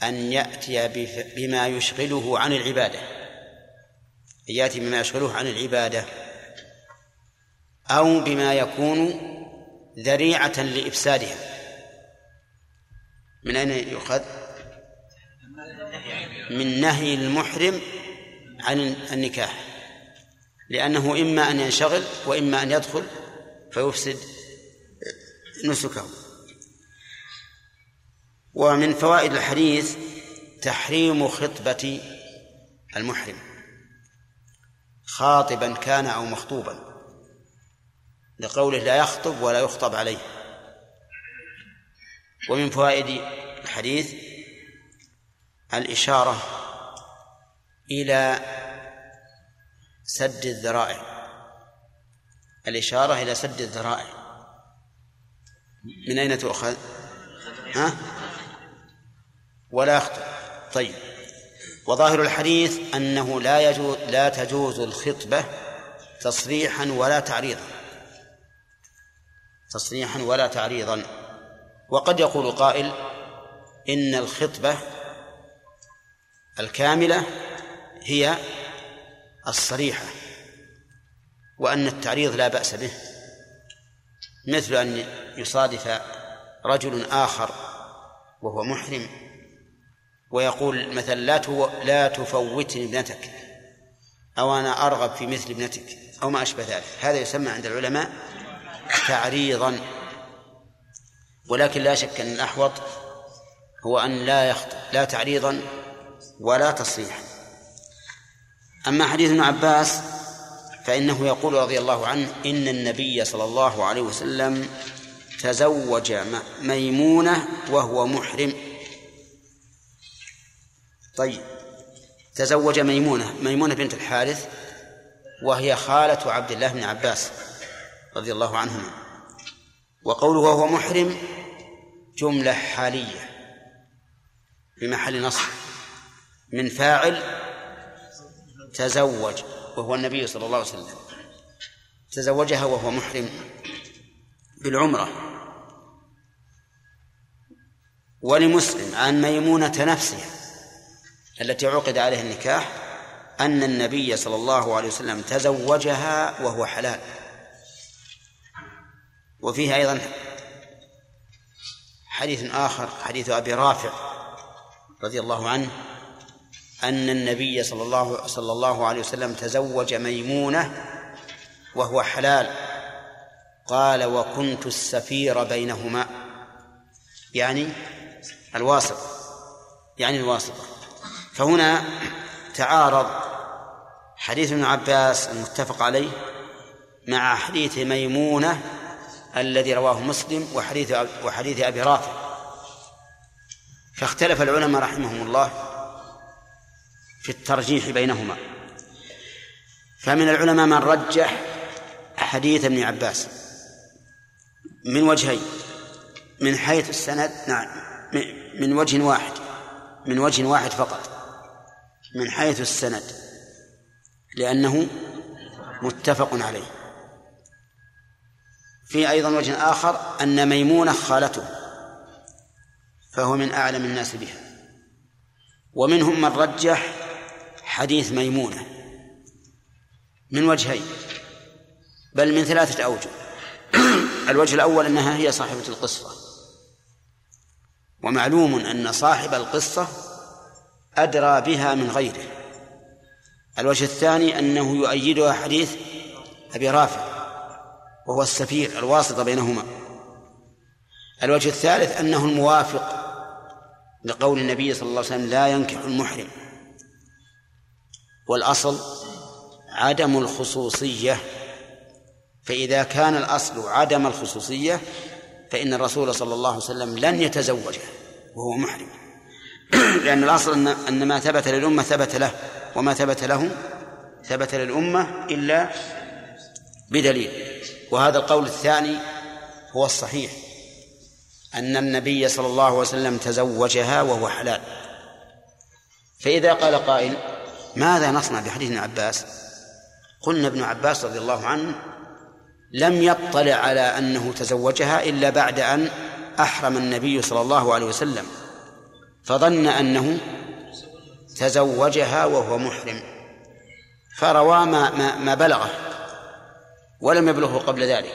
أن يأتي بما يشغله عن العبادة. أن يأتي بما يشغله عن العبادة. أو بما يكون ذريعة لإفسادها. من أين يؤخذ؟ من نهي المحرم عن النكاح. لأنه إما أن ينشغل وإما أن يدخل فيفسد نسكه. ومن فوائد الحديث تحريم خطبة المحرم. خاطبا كان أو مخطوبا. لقوله لا يخطب ولا يخطب عليه. ومن فوائد الحديث الإشارة إلى سد الذرائع. الإشارة إلى سد الذرائع. من أين تؤخذ؟ ها؟ ولا يخطب طيب. وظاهر الحديث أنه لا يجوز لا تجوز الخطبة تصريحا ولا تعريضا. تصريحا ولا تعريضا. وقد يقول قائل إن الخطبة الكاملة هي الصريحة وأن التعريض لا بأس به. مثل أن يصادف رجل آخر وهو محرم ويقول مثلا لا لا تفوتني ابنتك أو أنا أرغب في مثل ابنتك أو ما أشبه ذلك. هذا يسمى عند العلماء تعريضا. ولكن لا شك أن الأحوط هو أن لا يخطئ لا تعريضا ولا تصريحا. أما حديث ابن عباس فإنه يقول رضي الله عنه إن النبي صلى الله عليه وسلم تزوج ميمونة وهو محرم. طيب. تزوج ميمونة ميمونة بنت الحارث وهي خالة عبد الله بن عباس رضي الله عنهما. وقوله وهو محرم جملة حالية في محل نصب. من فاعل تزوج وهو النبي صلى الله عليه وسلم. تزوجها وهو محرم بالعمرة. ولمسلم عن ميمونة نفسها. التي عقد عليها النكاح أن النبي صلى الله عليه وسلم تزوجها وهو حلال. وفيه أيضا حديث آخر حديث أبي رافع رضي الله عنه أن النبي صلى الله صلى الله عليه وسلم تزوج ميمونة وهو حلال. قال وكنت السفير بينهما. يعني الواسط يعني الواسطة. فهنا تعارض حديث ابن عباس المتفق عليه مع حديث ميمونة الذي رواه مسلم وحديث وحديث أبي رافع. فاختلف العلماء رحمهم الله في الترجيح بينهما. فمن العلماء من رجح حديث ابن عباس من وجهين من حيث السند نعم من وجه واحد من وجه واحد فقط. من حيث السند لأنه متفق عليه. في أيضا وجه آخر أن ميمونة خالته فهو من أعلم الناس بها. ومنهم من رجح حديث ميمونة من وجهين بل من ثلاثة أوجه. الوجه الأول أنها هي صاحبة القصة ومعلوم أن صاحب القصة أدرى بها من غيره. الوجه الثاني أنه يؤيدها حديث أبي رافع وهو السفير الواسطة بينهما. الوجه الثالث أنه الموافق لقول النبي صلى الله عليه وسلم لا ينكح المحرم. والأصل عدم الخصوصية. فإذا كان الأصل عدم الخصوصية فإن الرسول صلى الله عليه وسلم لن يتزوجه وهو محرم. لأن الأصل أن أن ما ثبت للأمة ثبت له وما ثبت له ثبت للأمة إلا بدليل. وهذا القول الثاني هو الصحيح أن النبي صلى الله عليه وسلم تزوجها وهو حلال. فإذا قال قائل ماذا نصنع بحديث ابن عباس؟ قلنا ابن عباس رضي الله عنه لم يطلع على أنه تزوجها إلا بعد أن أحرم النبي صلى الله عليه وسلم. فظن أنه تزوجها وهو محرم. فروى ما, ما, ما بلغه ولم يبلغه قبل ذلك.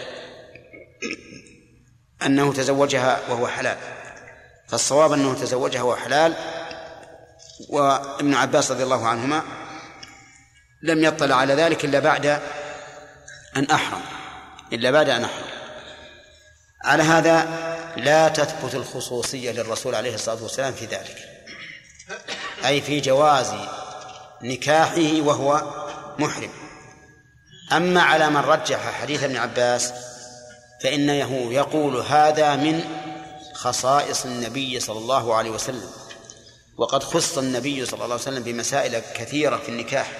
أنه تزوجها وهو حلال. فالصواب أنه تزوجها وهو حلال. وابن عباس رضي الله عنهما لم يطلع على ذلك إلا بعد أن أحرم. إلا بعد أن أحرم. على هذا لا تثبت الخصوصية للرسول عليه الصلاة والسلام في ذلك. أي في جواز نكاحه وهو محرم. أما على من رجح حديث ابن عباس فإنه يقول هذا من خصائص النبي صلى الله عليه وسلم. وقد خص النبي صلى الله عليه وسلم بمسائل كثيرة في النكاح.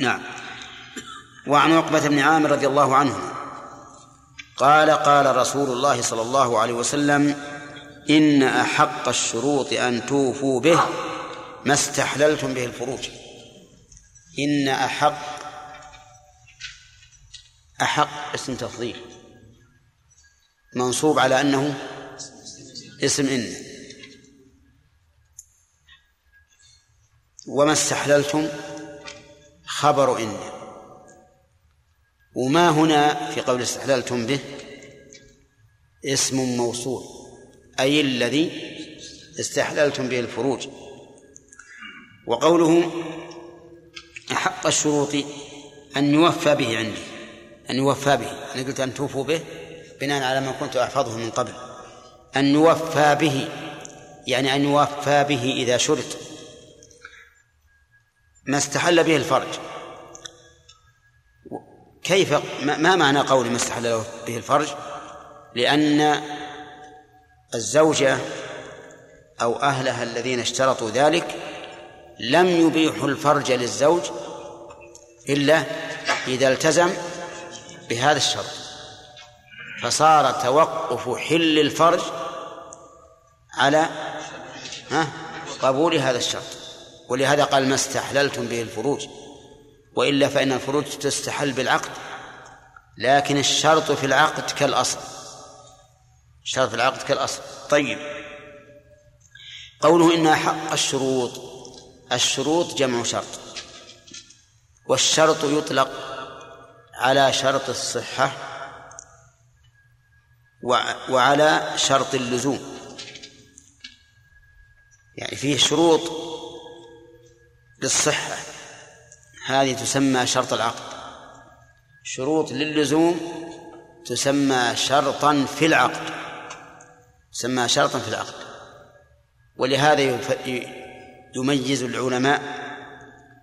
نعم. وعن عقبة بن عامر رضي الله عنه قال قال رسول الله صلى الله عليه وسلم إن أحق الشروط أن توفوا به ما استحللتم به الفروج. إن أحق أحق اسم تفضيل. منصوب على أنه اسم إن. وما استحللتم؟ خبر إن. وما هنا في قول استحللتم به اسم موصول أي الذي استحللتم به الفروج. وقوله أحق الشروط أن يوفى به عندي أن يوفى به. أنا قلت أن توفوا به بناء على ما كنت أحفظه من قبل. أن يوفى به يعني أن يوفى به إذا شرط. ما استحل به الفرج. كيف ما معنى قول ما استحل به الفرج؟ لأن الزوجة أو أهلها الذين اشترطوا ذلك لم يبيحوا الفرج للزوج إلا إذا التزم بهذا الشرط. فصار توقف حل الفرج على قبول هذا الشرط. ولهذا قال ما استحللتم به الفروج. وإلا فإن الفروج تستحل بالعقد لكن الشرط في العقد كالأصل. الشرط في العقد كالأصل. طيب. قوله إن حق الشروط. الشروط جمع شرط. والشرط يطلق على شرط الصحة وعلى شرط اللزوم. يعني فيه شروط للصحة. هذه تسمى شرط العقد. شروط للزوم تسمى شرطا في العقد. تسمى شرطا في العقد. ولهذا يميز العلماء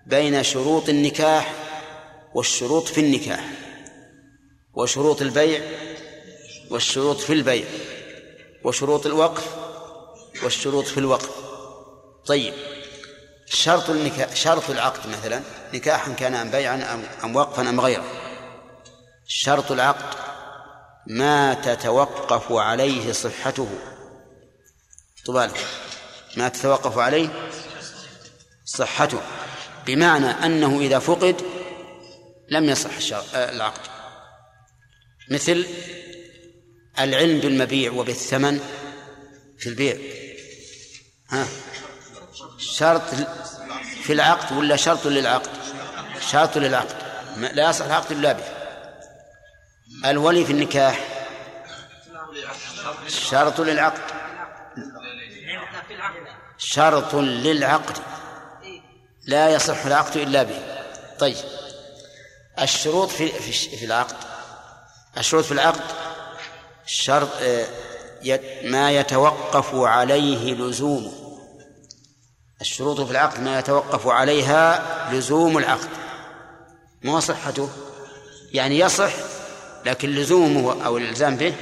بين شروط النكاح والشروط في النكاح وشروط البيع والشروط في البيع وشروط الوقف والشروط في الوقف. طيب. شرط النكاح شرط العقد مثلا نكاحا كان أم بيعا أم وقفا أم غيره. شرط العقد ما تتوقف عليه صحته. طبالك ما تتوقف عليه صحته. بمعنى أنه إذا فقد لم يصح العقد. مثل العلم بالمبيع وبالثمن في البيع. ها؟ شرط في العقد ولا شرط للعقد؟ شرط للعقد. لا يصح العقد إلا به. الولي في النكاح شرط للعقد. شرط للعقد. لا يصح العقد إلا به. طيب. الشروط في في العقد. الشروط في العقد شرط آه، ما يتوقف عليه لزومه. الشروط في العقد ما يتوقف عليها لزوم العقد. ما صحته. يعني يصح لكن لزومه أو الإلزام به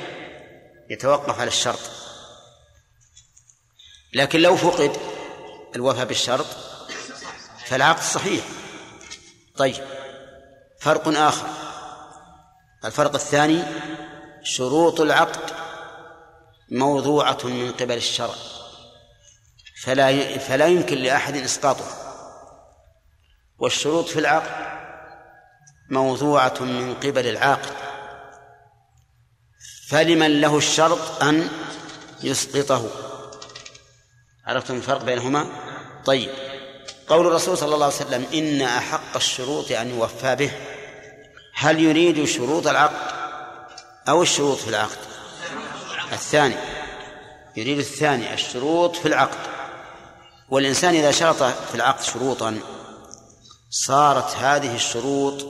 يتوقف على الشرط. لكن لو فقد الوفاء بالشرط فالعقد صحيح. طيب فرق آخر. الفرق الثاني شروط العقد موضوعة من قبل الشرع. فلا فلا يمكن لأحد إسقاطها. والشروط في العقد موضوعة من قبل العاقد. فلمن له الشرط أن يسقطه؟ عرفتم الفرق بينهما؟ طيب. قول الرسول صلى الله عليه وسلم إن أحق الشروط أن يوفى به. هل يريد شروط العقد أو الشروط في العقد؟ الثاني. يريد الثاني الشروط في العقد. والإنسان إذا شرط في العقد شروطا صارت هذه الشروط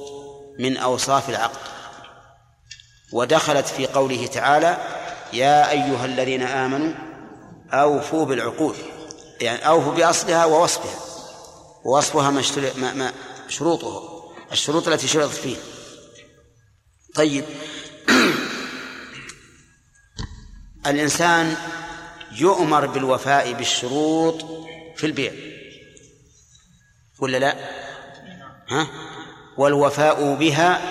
من أوصاف العقد. ودخلت في قوله تعالى يا أيها الذين آمنوا أوفوا بالعقود يعني أوفوا بأصلها ووصفها. ووصفها ما, ما, ما شروطه الشروط التي شرطت فيه. طيب. الإنسان يؤمر بالوفاء بالشروط في البيع. ولا لا؟ ها؟ والوفاء بها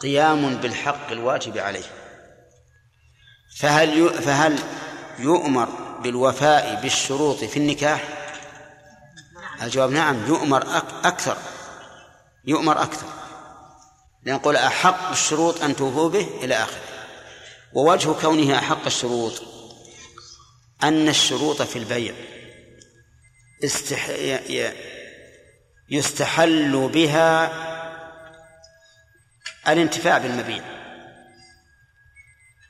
قيام بالحق الواجب عليه. فهل فهل يؤمر بالوفاء بالشروط في النكاح؟ الجواب نعم يؤمر أك- أكثر. يؤمر أكثر. نقول أحق الشروط أن توفوا به إلى آخره. ووجه كونه أحق الشروط أن الشروط في البيع. استح... يستحل بها الانتفاع بالمبيع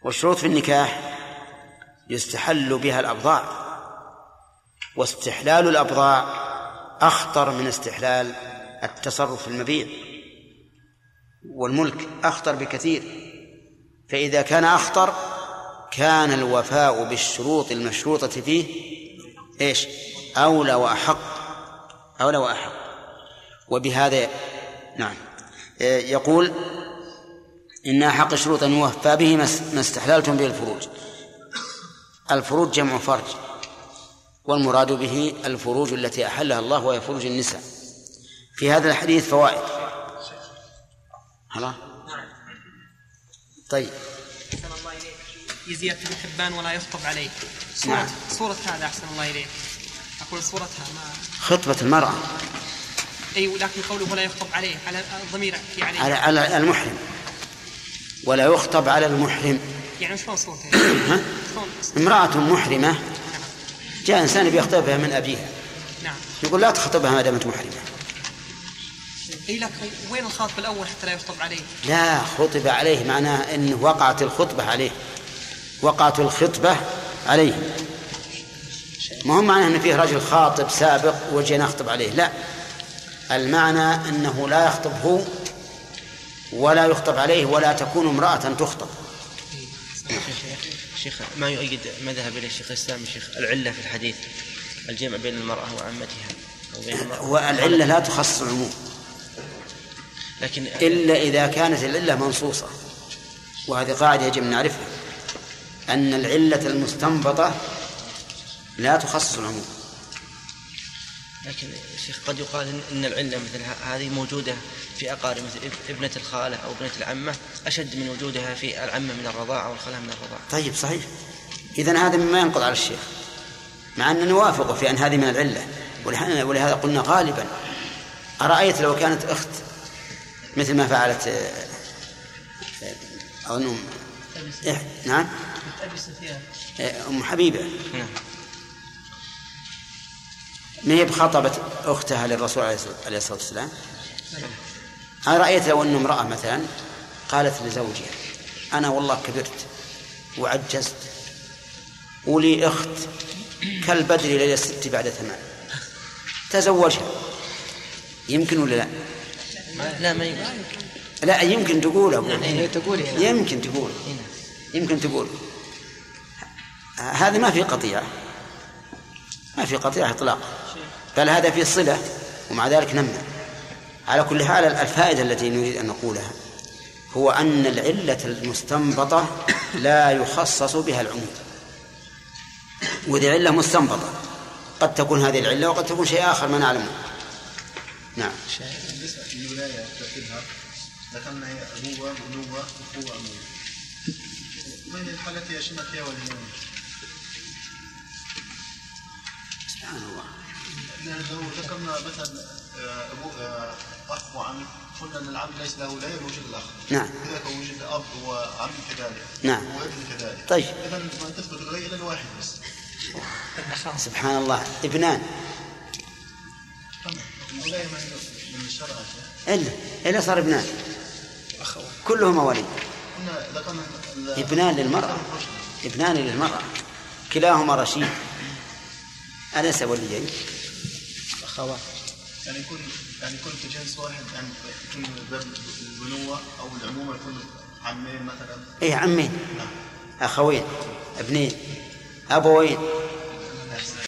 والشروط في النكاح يستحل بها الأبضاع واستحلال الأبضاع أخطر من استحلال التصرف في المبيع والملك أخطر بكثير فإذا كان أخطر كان الوفاء بالشروط المشروطة فيه إيش؟ أولى وأحق أولى وأحق وبهذا نعم. إيه، يقول إن أحق الشروط أن يوفى به ما استحللتم به الفروج. الفروج جمع فرج. والمراد به الفروج التي أحلها الله وهي فروج النساء. في هذا الحديث فوائد. خلاص طيب. أحسن الله إليك. يزيد بن حبان ولا يخطب عليه صورة نعم. صورة هذا أحسن الله إليك. أقول صورتها ما خطبة المرأة. أي ولكن قوله ولا يخطب عليه على الضمير في عليه. على على المحرم. ولا يخطب على المحرم. يعني شلون صورته؟ ها؟ امرأة محرمة. جاء إنسان بيخطبها من أبيها. نعم. يقول لا تخطبها ما دامت محرمة. أي لكن وين الخاطب الأول حتى لا يخطب عليه؟ لا خطب عليه معناه أنه وقعت الخطبة عليه. وقعت الخطبة عليه. ما هو معناه أن فيه رجل خاطب سابق وجينا نخطب عليه؟ لا. المعنى أنه لا يخطب هو ولا يخطب عليه ولا تكون امرأة تخطب. شيخ ما يؤيد مذهب إلى الشيخ الإسلام الشيخ العلة في الحديث؟ الجمع بين المرأة وعمتها والعلة لا تخصص العموم. لكن إلا إذا كانت العلة منصوصة. وهذه قاعدة يجب أن نعرفها. أن العلة المستنبطة لا تخصص العموم. لكن شيخ قد يقال إن- إن العلة مثل ه- هذه موجودة في أقارب مثل إب- ابنة الخالة أو ابنة العمة أشد من وجودها في العمة من الرضاعه والخاله من الرضاعه طيب صحيح. إذا هذا مما ينقض على الشيخ. مع أن نوافقه في أن هذه من العلة. ولح- ولهذا قلنا غالبا أرأيت لو كانت أخت مثل ما فعلت إح- نعم. أم حبيبة. نعم. ما هي بخطبت أختها للرسول عليه الصلاة والسلام؟ أنا رأيت لو أن امرأة مثلا قالت لزوجها أنا والله كبرت وعجزت ولي أخت كالبدر ليلة الست بعد ثمان تزوجها يمكن ولا لا؟ لا ما يمكن. لا يمكن تقول أقول هي تقول هنا. يمكن تقول. يمكن تقول. هذا ما في قطيعة. ما في قطيعة إطلاقا. بل هذا في صلة ومع ذلك نمنع على كل حال الفائدة التي نريد أن نقولها هو أن العلة المستنبطة لا يخصص بها العموم وذي علة مستنبطة. قد تكون هذه العلة وقد تكون شيء آخر ما نعلمه نعم. ذكرنا هي أبوة بنوة أخوة الحالة يشمل فيها وليين سبحان الله. لو ذكرنا مثلا آه، أخ وعم قلنا أن العم ليس له ولاية بوجود الأخ نعم. كان وجد أب وعم كذلك نعم. وابن كذلك طيب. إذا ما تثبت الولاية إلى الواحد بس سبحان الله ابنان. إلا إلا صار ابنان كلهم ال- ابنان للمرأة ابنان للمرأة كلاهما رشيد أليس وليين أخوات يعني يكون يعني يكون في جنس واحد يعني يكون باب البنوة أو العمومة يكون عمين مثلا؟ إيه عمين. أخوين ابنين أبوين.